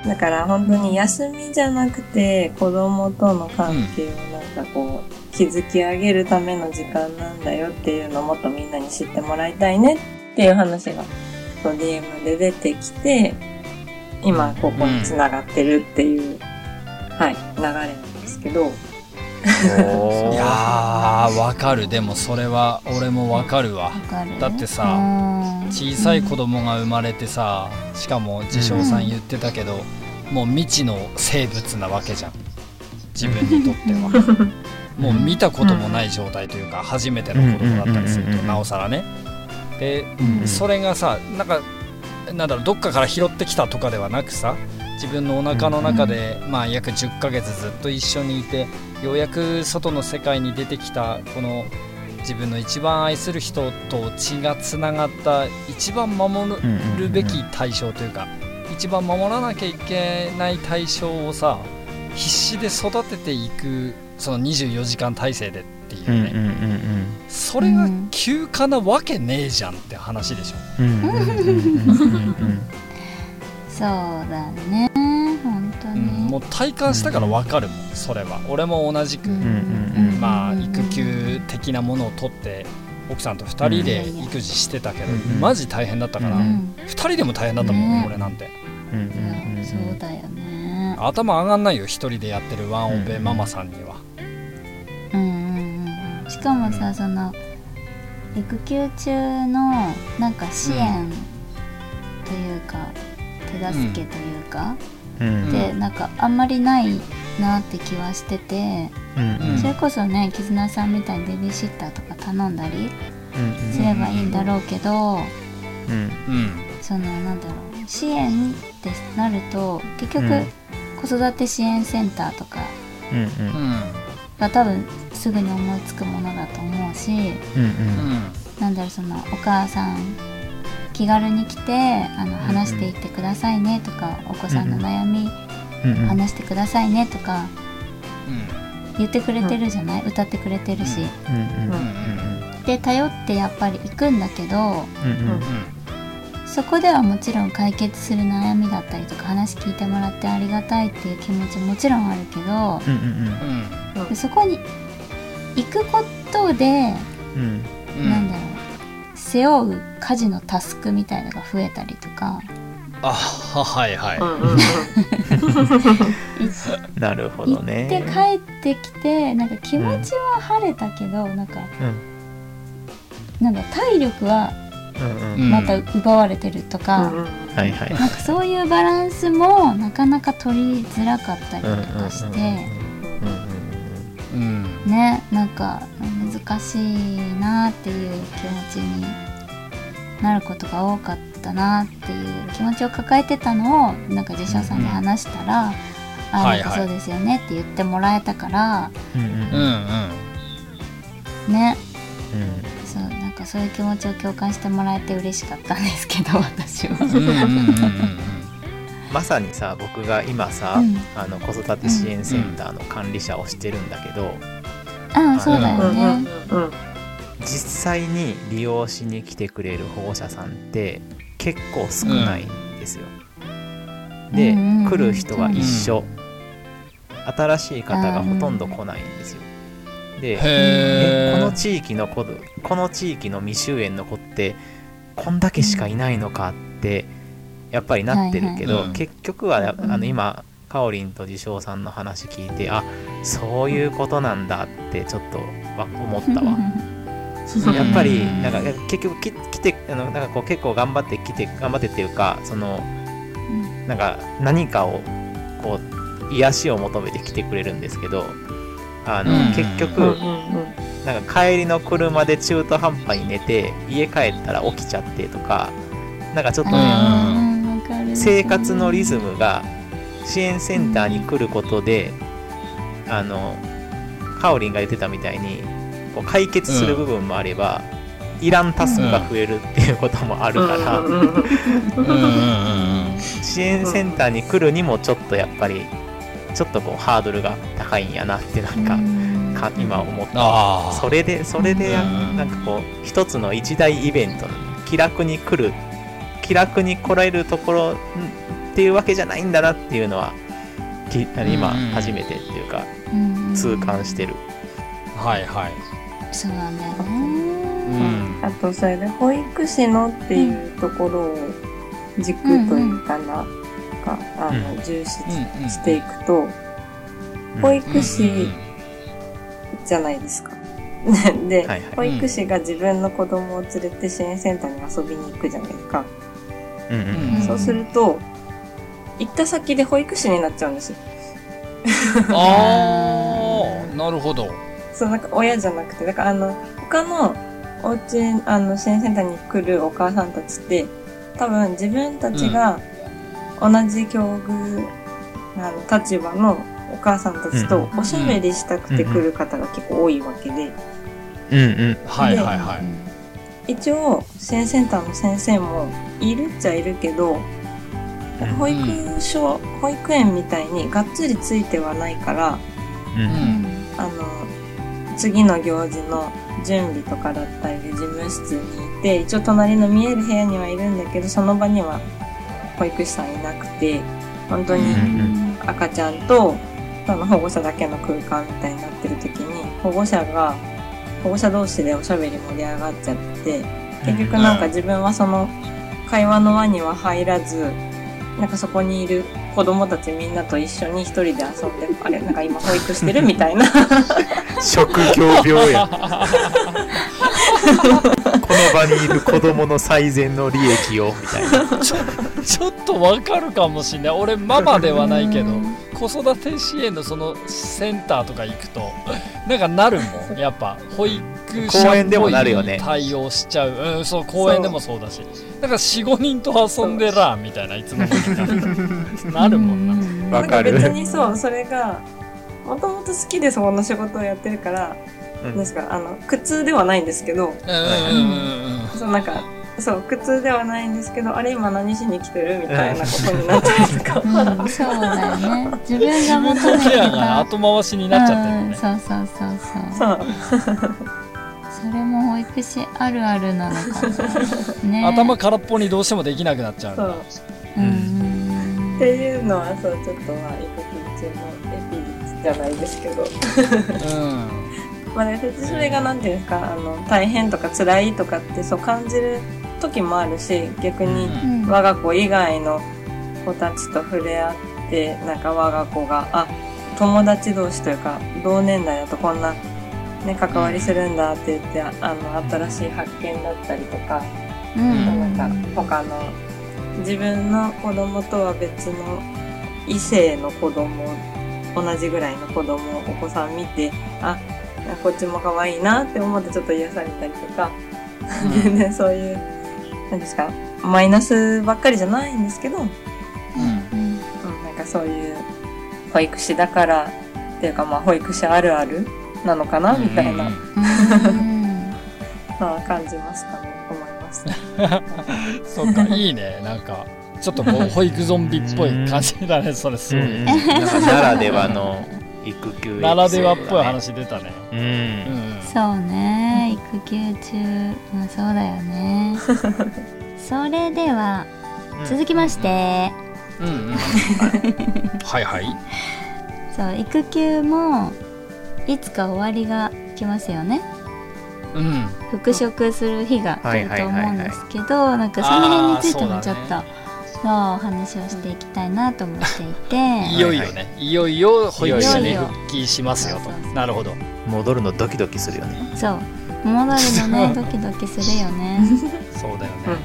だから本当に休みじゃなくて子供との関係をなんかこう築き上げるための時間なんだよっていうのをもっとみんなに知ってもらいたいねっていう話が DM で出てきて今ここに繋がってるっていう、はい、流れなんですけど、<laughs> いやーわかる。でもそれは俺もわかるわ。わかる。だってさうん。小さい子供が生まれてさしかも自称さん言ってたけど、もう未知の生物なわけじゃん。自分にとっては <laughs> もう見たこともない状態というか初めての子供だったりするとなおさらね。でうんそれがさなんかなんだろうどっかから拾ってきたとかではなくさ自分のお腹の中で、まあ、約10ヶ月ずっと一緒にいてようやく外の世界に出てきたこの自分の一番愛する人と血がつながった一番守るべき対象というか一番守らなきゃいけない対象をさ必死で育てていくその24時間体制でっていうね、うんうんうんそれが休暇なわけねえじゃんって話でしょ。うんうんうんうんうん <laughs> そうだね。本当うん、に、もう体感したから分かるもんそれは。俺も同じく、うんうんうんまあ育休的なものを取って奥さんと2人で育児してたけど、うんマジ大変だったから、ううん。2人でも大変だったもん、ね。俺なんて。うんうんうん。そうだよね頭上がんないよ1人でやってるワンオペママさんには、うんうんうんしかもさその育休中のなんか支援というか、手助けというか、うん。でなんかあんまりないなって気はしてて、うんそれこそね絆さんみたいにベビーシッターとか頼んだりうん。すればいいんだろうけど、うん。うん。そのなんだろう支援ってなると結局、うん子育て支援センターとかうんうん。うん。が多分すぐに思いつくものだと思うしうんうん。なんだろうそのお母さん気軽に来てあのん話していってくださいねとか、お子さんの悩みうんうん。話してくださいねとかうん。言ってくれてるじゃない、歌ってくれてるし、うんうんうんで頼ってやっぱり行くんだけどうんうんそこではもちろん解決する悩みだったりとか話聞いてもらってありがたいっていう気持ちもちろんあるけどうんうんうん。でそこに行くことでうん。うんなんだろう背負う家事のタスクみたいのが増えたりとか。あははいはい、うんうんうん。<laughs> <laughs> なるほ行っどねて帰ってきてなんか気持ちは晴れたけど、なんかうん。なんだ体力はうんううんんまた奪われてるとか、なんかそういうバランスもなかなか取りづらかったりとかして、ねなんか難しいなっていう気持ちになることが多かったなっていう気持ちを抱えてたのをなんか受賞さんに話したら「あはいはいなんかそうですよね」って言ってもらえたから。ね。うんそういう気持ちを共感してもらえて嬉しかったんですけど <laughs> 私は。うんうんうんうんまさにさ僕が今さ、うんあの子育て支援センターの管理者をしてるんだけど、ああそうだようんうんね。うんうん実際に利用しに来てくれる保護者さんって結構少ないんですよ。で、うんうんうん来る人は一緒、新しい方がほとんど来ないんですよ。でこの地域の子この地域の未就園の子ってこんだけしかいないのかってやっぱりなってるけど、はいはいうん結局はあうんの今かおりんと自称さんの話聞いてあそういうことなんだってちょっとわ思ったわ。<laughs> やっぱりうん。なんか結局き来てあのなんかこう結構頑張って来て頑張ってっていうかそのうん。なんか何かをこう癒しを求めて来てくれるんですけどあの、うん。結局、うんうんなんか帰りの車で中途半端に寝て家帰ったら起きちゃってとかなんかちょっとね、生活のリズムが支援センターに来ることで、あのカオリンが言ってたみたいにこう解決する部分もあれば、いらんタスクが増えるっていうこともあるから、うんうんうんうんうんうん。支援センターに来るにもちょっとやっぱりちょっとこうハードルが高いんやなってなんか,、うん。か今思った。それでそれでなんかこう一つの一大イベント気楽に来る気楽に来られるところんっていうわけじゃないんだなっていうのは今うん。初めてっていうかうん。痛感してる。はいはい。そうなんだようね。ん。あとそれで保育士のっていうところを軸というかな、があのうん重視うん。うんしていくと、保育士じゃないですか。<laughs> で、はいはい。保育士が自分の子供を連れて支援センターに遊びに行くじゃないですか。うんうんうん。そうすると、行った先で保育士になっちゃうんですよ。<laughs> ああなるほど。そう、なんか親じゃなくて、だからあの、他のお家、あの、支援センターに来るお母さんたちって、多分自分たちが同じ境遇、あの、立場のお母さんたちとおしゃべりしたくて来る方が結構多いわけで、うんうん。はいはいはい。一応、支援センターの先生もいるっちゃいるけど、保育所、保育園みたいにがっつりついてはないから、うんうん。あの、次の行事の準備とかだったりで事務室にいて、一応隣の見える部屋にはいるんだけど、その場には保育士さんいなくて、本当にうん赤ちゃんとその保護者だけの空間みたいになってる時に、保護者が、保護者同士でおしゃべり盛り上がっちゃって、結局なんか自分はその会話の輪には入らず、なんかそこにいる子供たちみんなと一緒に一人で遊んで、あれなんか今保育してるみたいな。職業病や <laughs> この場にいる子供の最善の利益をみたいな。<laughs> ちょちょっとわかるかもしれない。俺ママではないけど子育て支援のそのセンターとか行くとなんかなるもん。やっぱ保育者公園でっぽいもなるよね対応しちゃう、うん、そう公園でもそうだし。なんか45人と遊んでらみたいないつの間にかなるもんな。わかる。なん別にそう、それが、もともと好きでそこの仕事をやってるから、うんなんですか、あの、苦痛ではないんですけど、そう、なんか、そう、苦痛ではないんですけど、あれ今何しに来てるみたいなことになったりとか。うん、そうだよね。自分が求めてケアがた。後回しになっちゃってるよねうんそうそうそうそう。そう。それも保育士あるあるなのかも。ね。頭空っぽにどうしてもできなくなっちゃうんう。っていうのは、そう、ちょっとまあ、育休中のエピリじゃないですけど。うんまあ、それがなんていうんですか、あの、大変とか辛いとかってそう感じる時もあるし、逆にうん。我が子以外の子たちと触れ合って、なんか我が子が、あ、友達同士というか、同年代だとこんな、ね、関わりするんだって言って、あの、新しい発見だったりとか、うん。なんか他の自分の子供とは別の異性の子供同じぐらいの子供お子さん見てあこっちも可愛いなって思ってちょっと癒されたりとか、全然 <laughs> そういうなんですか？マイナスばっかりじゃないんですけど、うん、うん。なんかそういう保育士だからっていうかまあ保育士あるあるなのかなみたいな。うん。のは感じますかね思います。<laughs> そっかいいね。なんかちょっとこう保育ゾンビっぽい感じだねそれすごい、ならではの育休ならではっぽい話出たね。うんうん。そうね。育休中。まあそうだよね。<laughs> それでは続きまして、うんうん。はいはい。そう育休もいつか終わりが来ますよね。うん。復職する日が来ると思うんですけどなんかその辺についてもちょっとそうお話をしていきたいなと思っていて。いよいよね、いよいよ保育士にいよいよ。復帰しますよと。なるほど。戻るのドキドキするよね。そう。戻るのね <laughs> ドキドキするよね。そうだよね。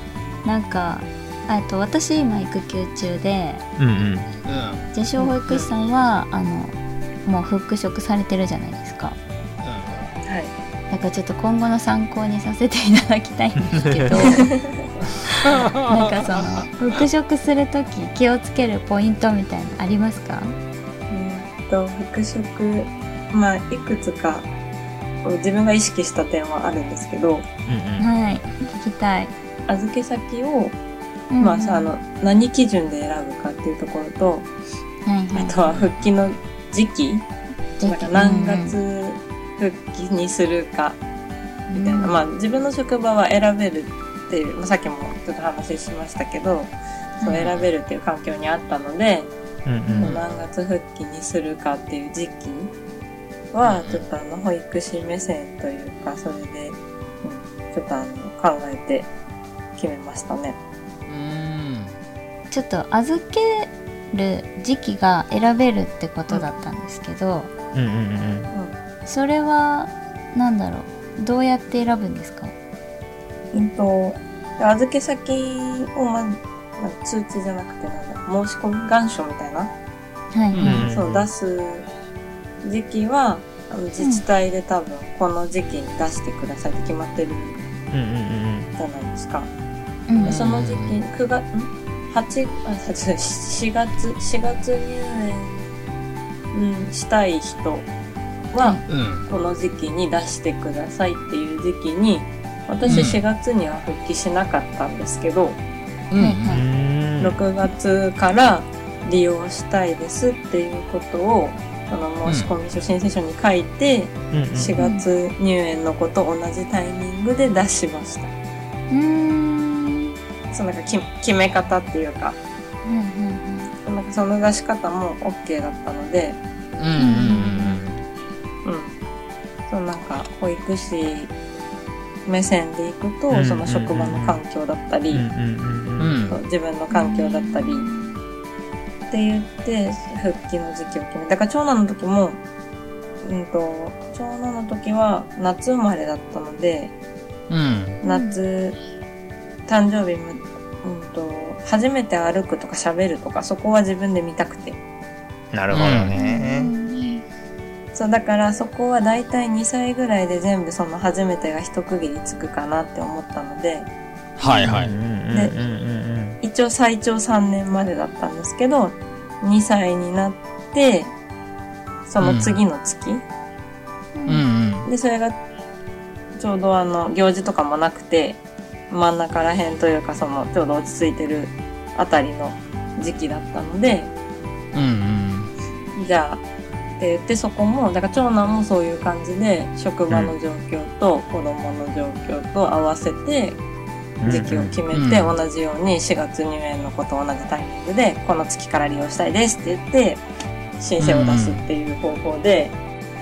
なんかあと私今育休中でうんうん。うん自称保育士さんはあのもう復職されてるじゃないですか。はい。だからちょっと今後の参考にさせていただきたいんですけど <laughs> なんかその復職する時気をつけるポイントみたいなのありますか？うんと復職まあいくつか自分が意識した点はあるんですけどうんうん。はい聞きたい、預け先を、うんまあさあの何基準で選ぶかっていうところと、はいはい。あとは復帰の時期時期。なんか何月復帰にするかみたいな、まあ自分の職場は選べるっていう、まあ、さっきもちょっと話しましたけど、そううん選べるっていう環境にあったので、うんうん。何月復帰にするかっていう時期は、ちょっとあの、保育士目線というか、それで、うん、ちょっとあの、考えて決めましたね。うん。ちょっと預ける時期が選べるってことだったんですけど、うんうんうん。それは何だろう。どうやって選ぶんですか？うんと、預け先をまず、まあ通知じゃなくてなんだ、申し込み願書みたいな、はいそう出す時期は、あの自治体で多分この時期に出してくださいって決まってる。じゃないですか。うん。でその時期、9月、ん ?8、あ、4月、4月入園、うん、したい人は、うん。この時期に出してくださいっていう時期に、私うん。4月には復帰しなかったんですけど、うん。はいうんうん。6月から利用したいですっていうことを、その申し込み書、申請書に書いて、うんうん4月入園の子と同じタイミングで出しました。うーん。そのなんかき決め方っていうか、うんうんなんかその出し方も OK だったので、うんうん。うん。そうなんか保育士目線でいくと、うんその職場の環境だったり、うんうんうん自分の環境だったり、って言って復帰の時期を決めだから長男の時も、うんと、長男の時は夏生まれだったので、うん夏、誕生日も、うんと、初めて歩くとか喋るとか、そこは自分で見たくて。なるほどうんね。そう、だからそこはだいたい2歳ぐらいで全部その初めてが一区切りつくかなって思ったので、はいはい。うんうんうんうん一応最長3年までだったんですけど、2歳になって、その次の月、うんうん。で、それがちょうどあの、行事とかもなくて、真ん中ら辺というかその、ちょうど落ち着いてるあたりの時期だったので、うん。じゃあ、って言ってそこも、だから長男もそういう感じで、職場の状況と子供の状況と合わせて、うん。時期を決めうん。て、同じように4月入園の子と同じタイミングで、この月から利用したいですって言って、申請を出すっていう方法で、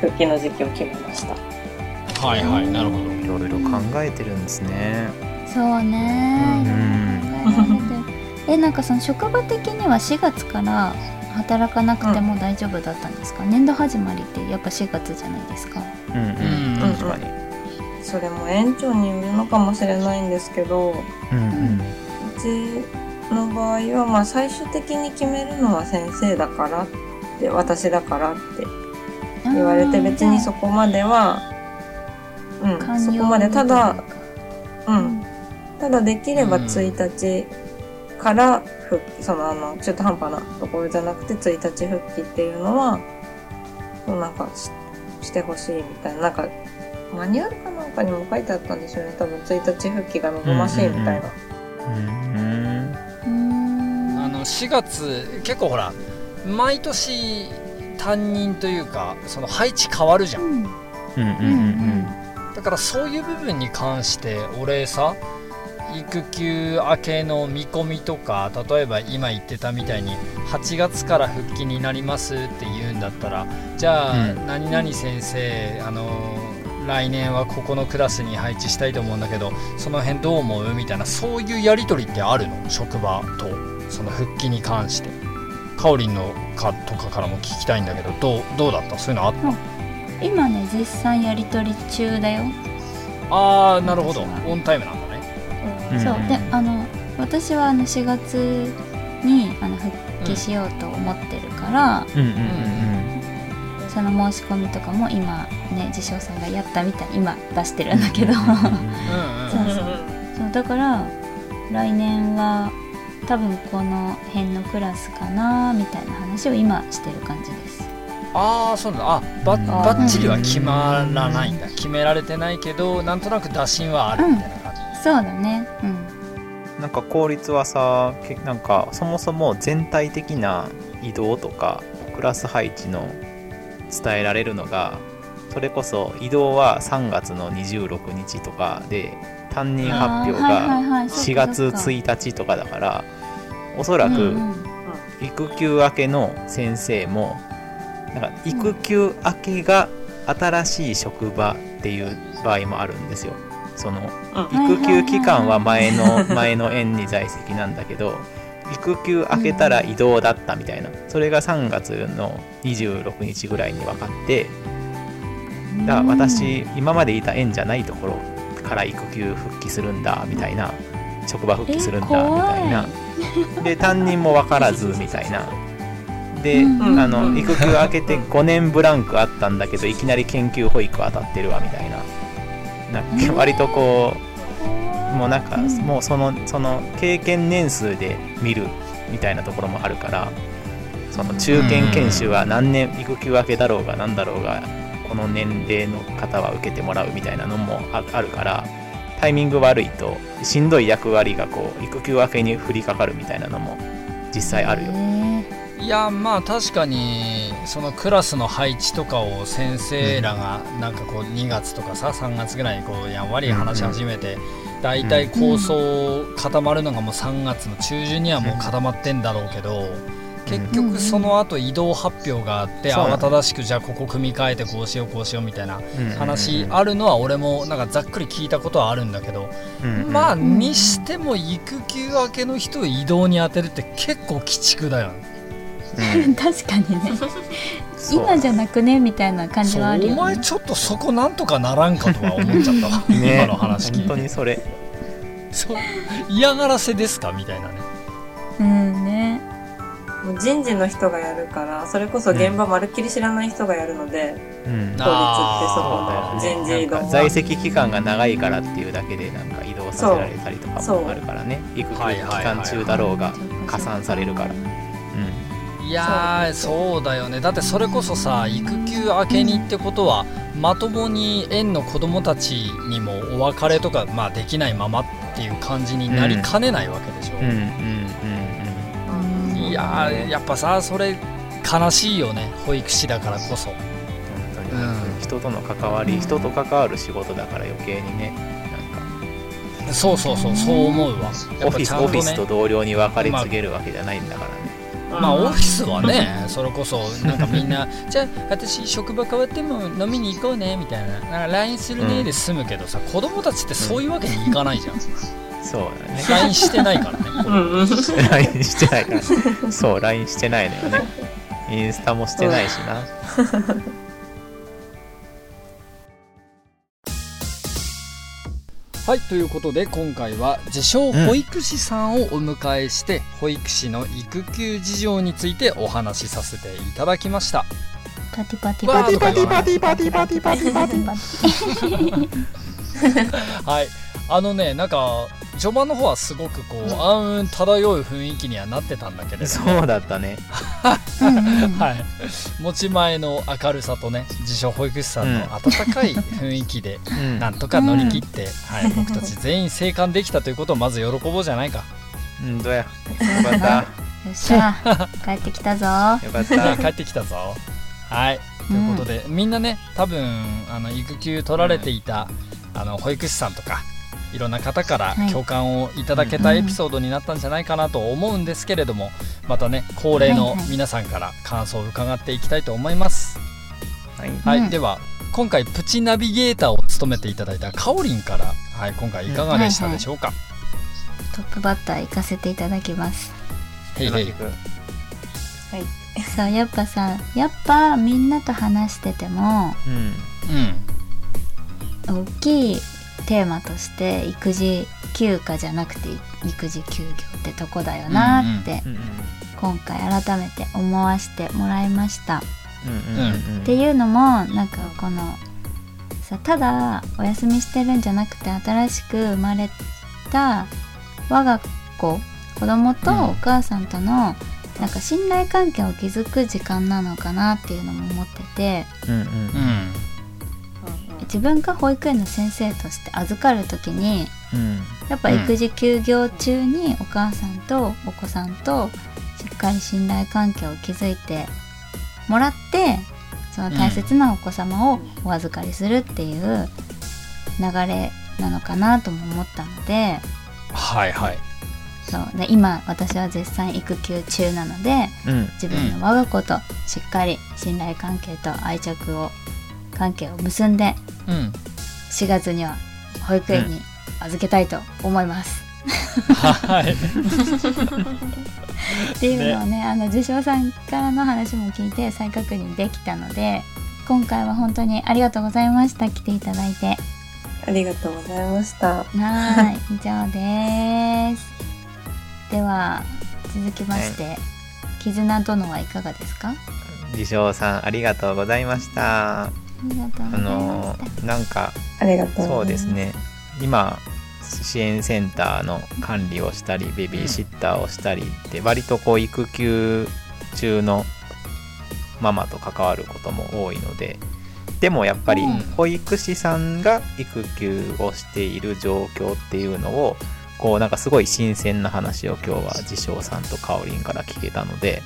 復帰の時期を決めました。はいはいなるほど。いろいろ考えてるんですね。そううね、ん。考えられてる。えなんかその職場的には4月から働かなくても大丈夫だったんですか、年度始まりってやっぱ4月じゃないですか。うんうん。うん確かに。それも園長によるのかもしれないんですけどううんうんちの場合はまあ最終的に決めるのは先生だからって私だからって言われて別にそこまではうんそこまでただうんただできればうん1日から復帰、そのあの中途半端なところじゃなくて1日復帰っていうのは、そうなんかししてほしいみたいな、なんかマニュアルかなんかにも書いてあったんですよね。多分1日復帰が望ましいみたいな。あの4月結構ほら毎年担任というかその配置変わるじゃん。うん。うん。うんうんだからそういう部分に関して俺さ育休明けの見込みとか例えば今言ってたみたいに8月から復帰になりますって言うんだったらじゃあ、うん。何々先生あの来年はここのクラスに配置したいと思うんだけどその辺どう思うみたいなそういうやり取りってあるの？職場とその復帰に関して。かおりんのかとかからも聞きたいんだけどどうどうだった？そういうのあった？今ね絶賛やり取り中だよ、ああなるほど。オンタイムなんだねうん。そう。であの私はあの4月にあの復帰しようと思ってるから、うん。うんうんその申し込みとかも今ね自称さんがやったみたい今出してるんだけど。うんうんそうそう。そうだから来年は多分この辺のクラスかなみたいな話を今してる感じです。ああそうなんだ。あばうん。ばっちりは決まらないんだ。決められてないけどなんとなく打診はあるみたいなそうだね。うん。なんか効率はさけなんかそもそも全体的な移動とかクラス配置の伝えられるのがそれこそ移動は3月の26日とかで担任発表がはいそ4っかそっ月か1日とかだからおそらく育休明けの先生もなんか育休明けが新しい職場っていう場合もあるんですよ。そのうん。育休期間は前の前の園に在籍なんだけど育休明けたら移動だったみたいな。それが3月の26日ぐらいに分かってだから私今までいた園じゃないところから育休復帰するんだみたいな職場復帰するんだみたいな。で担任も分からずみたいな。で、うんあの育休明けて5年ブランクあったんだけどいきなり研究保育当たってるわみたいななんか割とこうもうなんかうん。もうそのその経験年数で見るみたいなところもあるからその中堅研修は何年育休明けだろうが何だろうがこの年齢の方は受けてもらうみたいなのもああるからタイミング悪いとしんどい役割がこう育休明けに降りかかるみたいなのも実際あるよ。へいやまあ確かにそのクラスの配置とかを先生らがなんかこう2月とかさ3月ぐらいにこうやんわり話し始めてだいたい構想固まるのがもう3月の中旬にはもう固まってんだろうけど結局その後移動発表があって慌ただしくじゃあここ組み替えてこうしようこうしようみたいな話ああるのは俺もなんかざっくり聞いたことはあるんだけどまあんにしても育休明けの人を移動に当てるって結構鬼畜だよね。ー確かにね。今じゃなくねみたいな感じはあるよね。お前ちょっとそこなんとかならんかとは思っちゃったわ、<laughs> ね。今の話聞本当いてにそれ。そう。嫌がらせですか？みたいなね。うんね。もう人事の人がやるから、それこそ現場まるっきり知らない人がやるので、うん。ってそこの人事異動在籍期間が長いからっていうだけでなんか移動させられたりとかもあるからね。育休期間中だろうが加算されるから。ういやーそうだよね。だってそれこそさ育休明けにってことはまともに園の子供たちにもお別れとか、まあ、できないままっていう感じになりかねないわけでしょ、んうんうんうんうん。いやーやっぱさそれ悲しいよね。保育士だからこそ。本当に。うん人との関わり人と関わる仕事だから余計にね。なん。かそうそうそうそう思うわ。オフィスオフィスちゃんと同僚に分かり告げるわけじゃないんだから。ねまあオフィスはねそれこそなんかみんな <laughs> じゃあ私職場変わっても飲みに行こうねみたいな。なんか LINE するねで済むけどさ、子供たちってそういうわけにいかないじゃん。そうだね。LINE してないからね。<laughs> うんうん。LINE してないから。そう LINE してないのよね。インスタもしてないしな <laughs> はいということで今回は自称保育士さんをお迎えして、保育士の育休事情についてお話しさせていただきました。パティパティパティとか言わないパティパティパティパティパティ。<laughs> はいあのねなんか序盤の方はすごくこう暗雲漂う雰囲気にはなってたんだけれどそうだったね。うんうんはい、持ち前の明るさとね自称保育士さんの温かい雰囲気でうん。なんとか乗り切って、はい、僕たち全員生還できたということをまず喜ぼうじゃないか、うんどうや？<laughs> よかった。よっしゃ。帰ってきたぞ。よかった。<laughs> 帰ってきたぞ。はい。ということで、みんなね多分あの育休取られていた、あの保育士さんとかいろんな方からはい。共感をいただけたエピソードになったんじゃないかなと思うんですけれどもまたね恒例のはいはい。皆さんから感想を伺っていきたいと思います。はい。はい、うん。では今回プチナビゲーターを務めていただいたかおりんから、はい、今回いかがでしたでしょうか、トップバッター行かせていただきます。へいへい。よろしくそうやっぱさやっぱみんなと話しててもうん。うん。大きいテーマとして育児休暇じゃなくて育児休業ってとこだよなって今回改めて思わせてもらいました。っていうのもなんかこのさただお休みしてるんじゃなくて新しく生まれた我が子子供とうんお母さんとのなんか信頼関係を築く時間なのかなっていうのも思ってて。うんうんうん自分が保育園の先生として預かる時にうん。やっぱ育児休業中にお母さんとお子さんとしっかり信頼関係を築いてもらってその大切なお子様をお預かりするっていう流れなのかなとも思ったのではいはい。そう。で今私は絶賛育休中なのでうん自分の我が子としっかり信頼関係と愛着を関係を結んでうん。4月には保育園に預けたいと思います。はい。<laughs> っていうのをねあの受賞さんからの話も聞いて再確認できたので今回は本当にありがとうございました。来ていただいて。ありがとうございました。はーい。<laughs> 以上です。では続きまして、絆殿はいかがですか？あ自称さんありがとうございましたあのなんかありがとうそう。ですね。今支援センターの管理をしたりベビーシッターをしたりって割とこう育休中のママと関わることも多いのででもやっぱりうん。保育士さんが育休をしている状況っていうのをこうなんかすごい新鮮な話を今日は自称さんとかおりんから聞けたので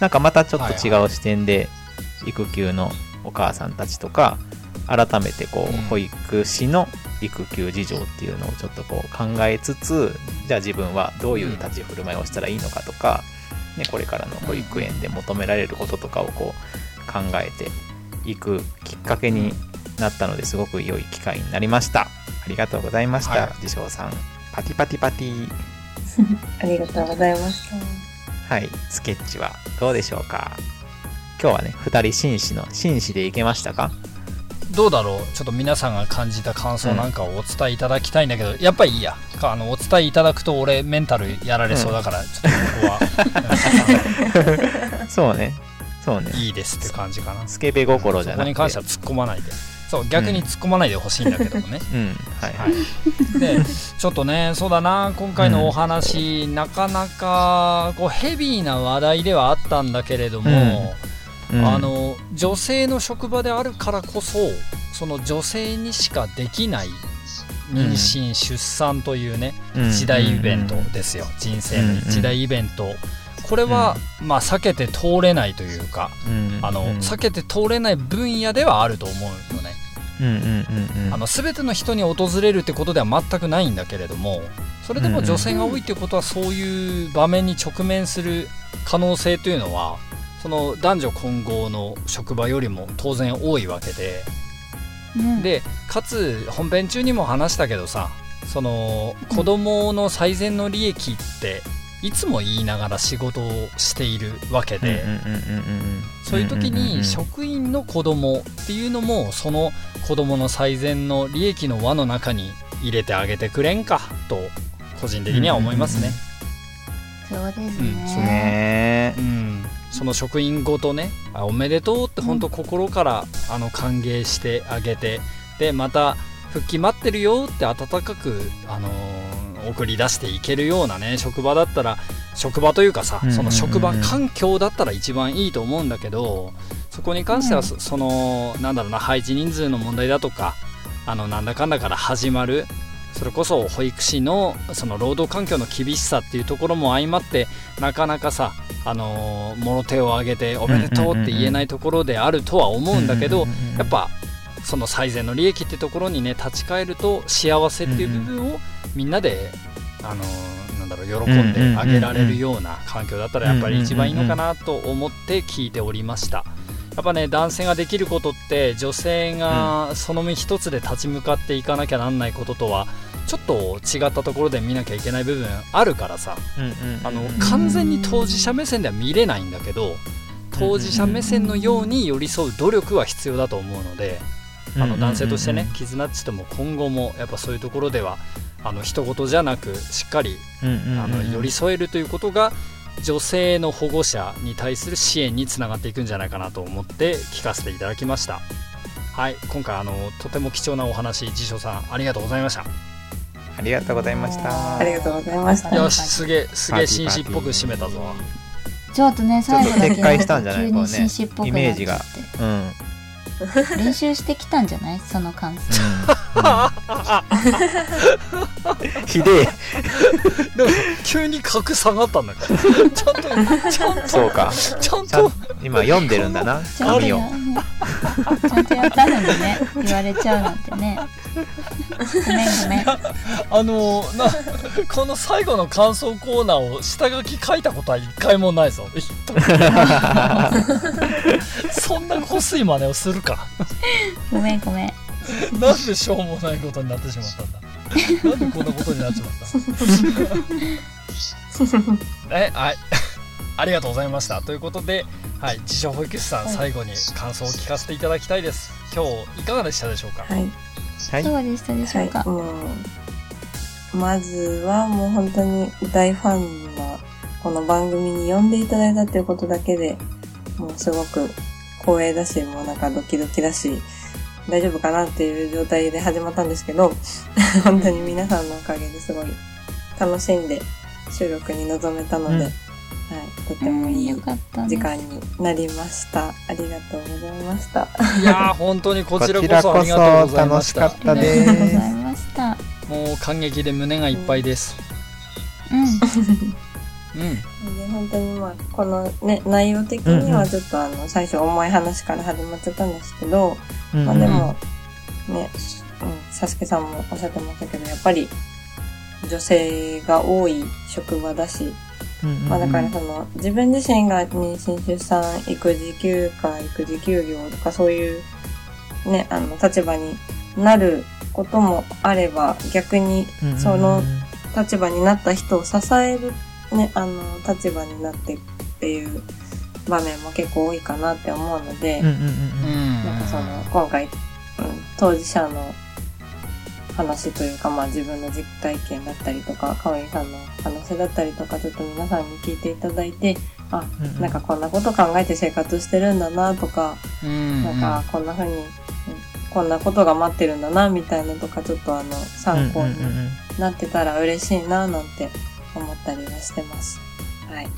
なんかまたちょっと違う視点で育休のお母さんたちとか改めてこう保育士の育休事情っていうのをちょっとこう考えつつじゃあ自分はどういう立ち振る舞いをしたらいいのかとか、ね、これからの保育園で求められることとかをこう考えていくきっかけになったのですごく良い機会になりました。ありがとうございました、はい。自称さん。パティパティパティ。<laughs> ありがとうございました。はい。スケッチはどうでしょうか？今日はね2人紳士の紳士でいけましたか？どうだろう？ちょっと皆さんが感じた感想なんかをお伝えいただきたいんだけど、やっぱりいいや。かあのお伝えいただくと俺メンタルやられそうだから、ちょっとここは。<laughs> そうね。そうね。いいですって感じかな。スケベ心じゃそこなくて。に関しては突っ込まないで。そう逆に突っ込まないでほしいんだけどもね、うん。はい。ははい。い、でちょっとねそうだな。今回のお話、なかなかこうヘビーな話題ではあったんだけれども、うん。あの女性の職場であるからこそその女性にしかできない妊娠、出産というねうん。一大イベントですよ、人生の一大イベント、これは、まあ避けて通れないというか、うんあのうん。避けて通れない分野ではあると思うのね。うんうんうんうん。あの全ての人に訪れるってことでは全くないんだけれどもそれでも女性が多いってことはそういう場面に直面する可能性というのはその男女混合の職場よりも当然多いわけで。うん。でかつ本編中にも話したけどさその子供の最善の利益っていつも言いながら仕事をしているわけで、そういう時に職員の子供っていうのもその子供の最善の利益の輪の中に入れてあげてくれんかと個人的には思いますね。そうですうんね。ねうん、その職員ごとねあおめでとうって本当心から、あの歓迎してあげてでまた復帰待ってるよって温かく、あのー送り出していけるようなね職場だったら職場というかさ、その職場環境だったら一番いいと思うんだけどそこに関してはそのなんだろうな配置人数の問題だとかあのなんだかんだから始まるそれこそ保育士のその労働環境の厳しさっていうところも相まってなかなかさあのーもろ手を挙げておめでとうって言えないところであるとは思うんだけど、やっぱその最善の利益ってところにね立ち返ると幸せっていう部分をみんなで、あのーなんだろう喜んであげられるような環境だったらやっぱり一番いいのかなと思って聞いておりました。やっぱね男性ができることって女性がその身一つで立ち向かっていかなきゃなんないこととはちょっと違ったところで見なきゃいけない部分あるからさ。あの完全に当事者目線では見れないんだけど当事者目線のように寄り添う努力は必要だと思うのであの男性としてねキズナッチとも今後もやっぱそういうところではあの一言じゃなくしっかりあの寄り添えるということが女性の保護者に対する支援につながっていくんじゃないかなと思って聞かせていただきました。はい今回あのとても貴重なお話辞書さんありがとうございました。ありがとうございました。ありがとうございました。よしすげえすげえ紳士っぽく締めたぞ。ちょっとね最後だけちょっと撤回したんじゃない？急に紳士っぽくなっちゃって。イメージが。うん <laughs> 練習してきたんじゃない？その感想。ひでえ。<laughs> でも急に格下がったんだから。ちゃんとちゃんとそうか。ちゃんと。今読んでるんだな。ちゃんと紙を。ちゃんとやったのにね言われちゃうなんてね。ごめんごめん。あのなこの最後の感想コーナーを下書き書いたことは一回もないぞ。<laughs> そんなこすい真似をするかごめんごめん。なんでしょうもないことになってしまったんだ。なんでこんなことになっちまった <laughs> えはい。ありがとうございました。ということで、はい、自称保育士さん、はい。最後に感想を聞かせていただきたいです。今日いかがでしたでしょうか、はい。はい。どうでしたでしょうか、はい。もう、まずはもう本当に大ファンがこの番組に呼んでいただいたっていうことだけで、もうすごく光栄だし、もうなんかドキドキだし、大丈夫かなっていう状態で始まったんですけど、<laughs> 本当に皆さんのおかげですごい楽しんで収録に臨めたので、うん。はい、とてもいいよかった時ね間になりました。ありがとうございました。いやー本当にここちらここそありがとうごそざいまし楽したかったありがとうごでざいましたもう感激で胸がいっぱいです。うんうん <laughs> で本当にまあこのね内容的にはちょっとあの最初重い話から始まっちゃったんですけど、すまあでもね、うん、サスケさんもおっしゃってましたけどやっぱり女性が多い職場だし、まあだからその自分自身が妊娠出産育児休暇育児休業とかそういうねあの立場になることもあれば逆にその立場になった人を支える、ね、あの、立場になってっていう場面も結構多いかなって思うので、なんかその、今回、うん、当事者の話というか、まあ自分の実体験だったりとか、かわいさんの話だったりとか、ちょっと皆さんに聞いていただいて、あ、うんうん。なんかこんなこと考えて生活してるんだなとか、うんなんかこんな風に、うんこんなことが待ってるんだなみたいなとか、ちょっとあの、参考になってたら嬉しいななんて思ったりはしてます。はい。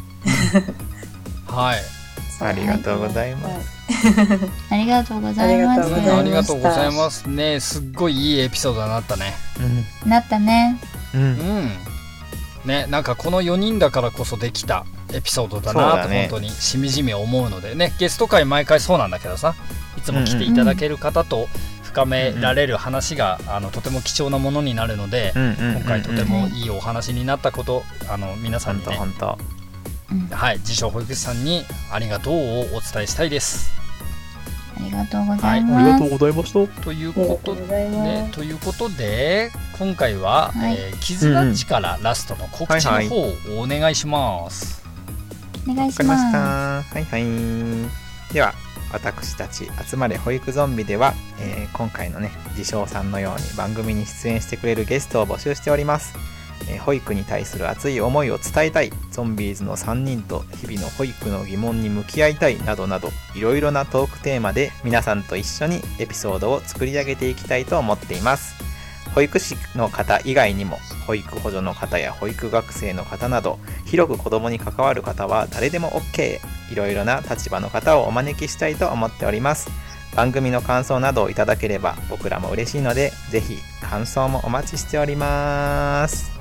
はい。ありがとうございます。ありがとうござい。ますありがとうございます。ありがとうございますね。すっごいいいエピソードになったね。なったね。うん。ううん。んねなんかこの4人だからこそできたエピソードだなと本当にしみじみ思うので。ねゲスト会毎回そうなんだけどさいつも来ていただける方と深められる話が、あのとても貴重なものになるので、今回とてもいいお話になったことあの皆さんにね、はい、自称保育士さんにありがとうをお伝えしたいです。ありがとうござはい。います。ございました。ということで、す。ということで今回は、はい。えー、キズナッチからラストの告知の方をお願いします。お願いしわかりました。まはいはい。では私たち集まれ保育ゾンビでは、えー今回のね自称さんのように番組に出演してくれるゲストを募集しております、えー保育に対する熱い思いを伝えたいゾンビーズの3人と日々の保育の疑問に向き合いたいなどなどいろいろなトークテーマで皆さんと一緒にエピソードを作り上げていきたいと思っています。保育士の方以外にも保育補助の方や保育学生の方など広く子どもに関わる方は誰でも OK いろいろな立場の方をお招きしたいと思っております。番組の感想などをいただければ僕らも嬉しいので是非感想もお待ちしております。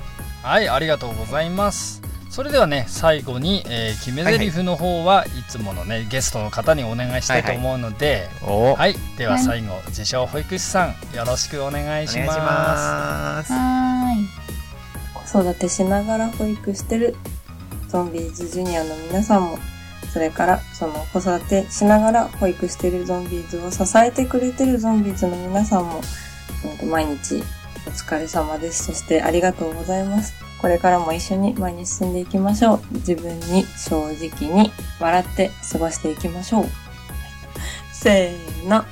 はい、ありがとうございます。それではね、最後に、えー決め台詞の方はいつものね、ゲストの方にお願いしたいと思うので、おお、はい、でははい最後、自称保育士さん、よろしくお願いしお願いします。はーい。子育てしながら保育してるゾンビーズジュニアの皆さんも、それからその子育てしながら保育してるゾンビーズを支えてくれてるゾンビーズの皆さんも、毎日お疲れ様です。そしてありがとうございます。これからも一緒に前に進んでいきましょう。自分に正直に笑って過ごしていきましょう。せーの。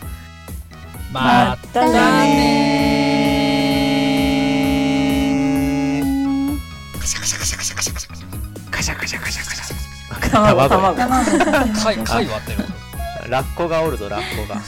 またねカシャカシャカシャカシャカシャカシャカシャカシャカシャカシャ卵、卵卵。貝割ってる。ラッコがおるぞラッコが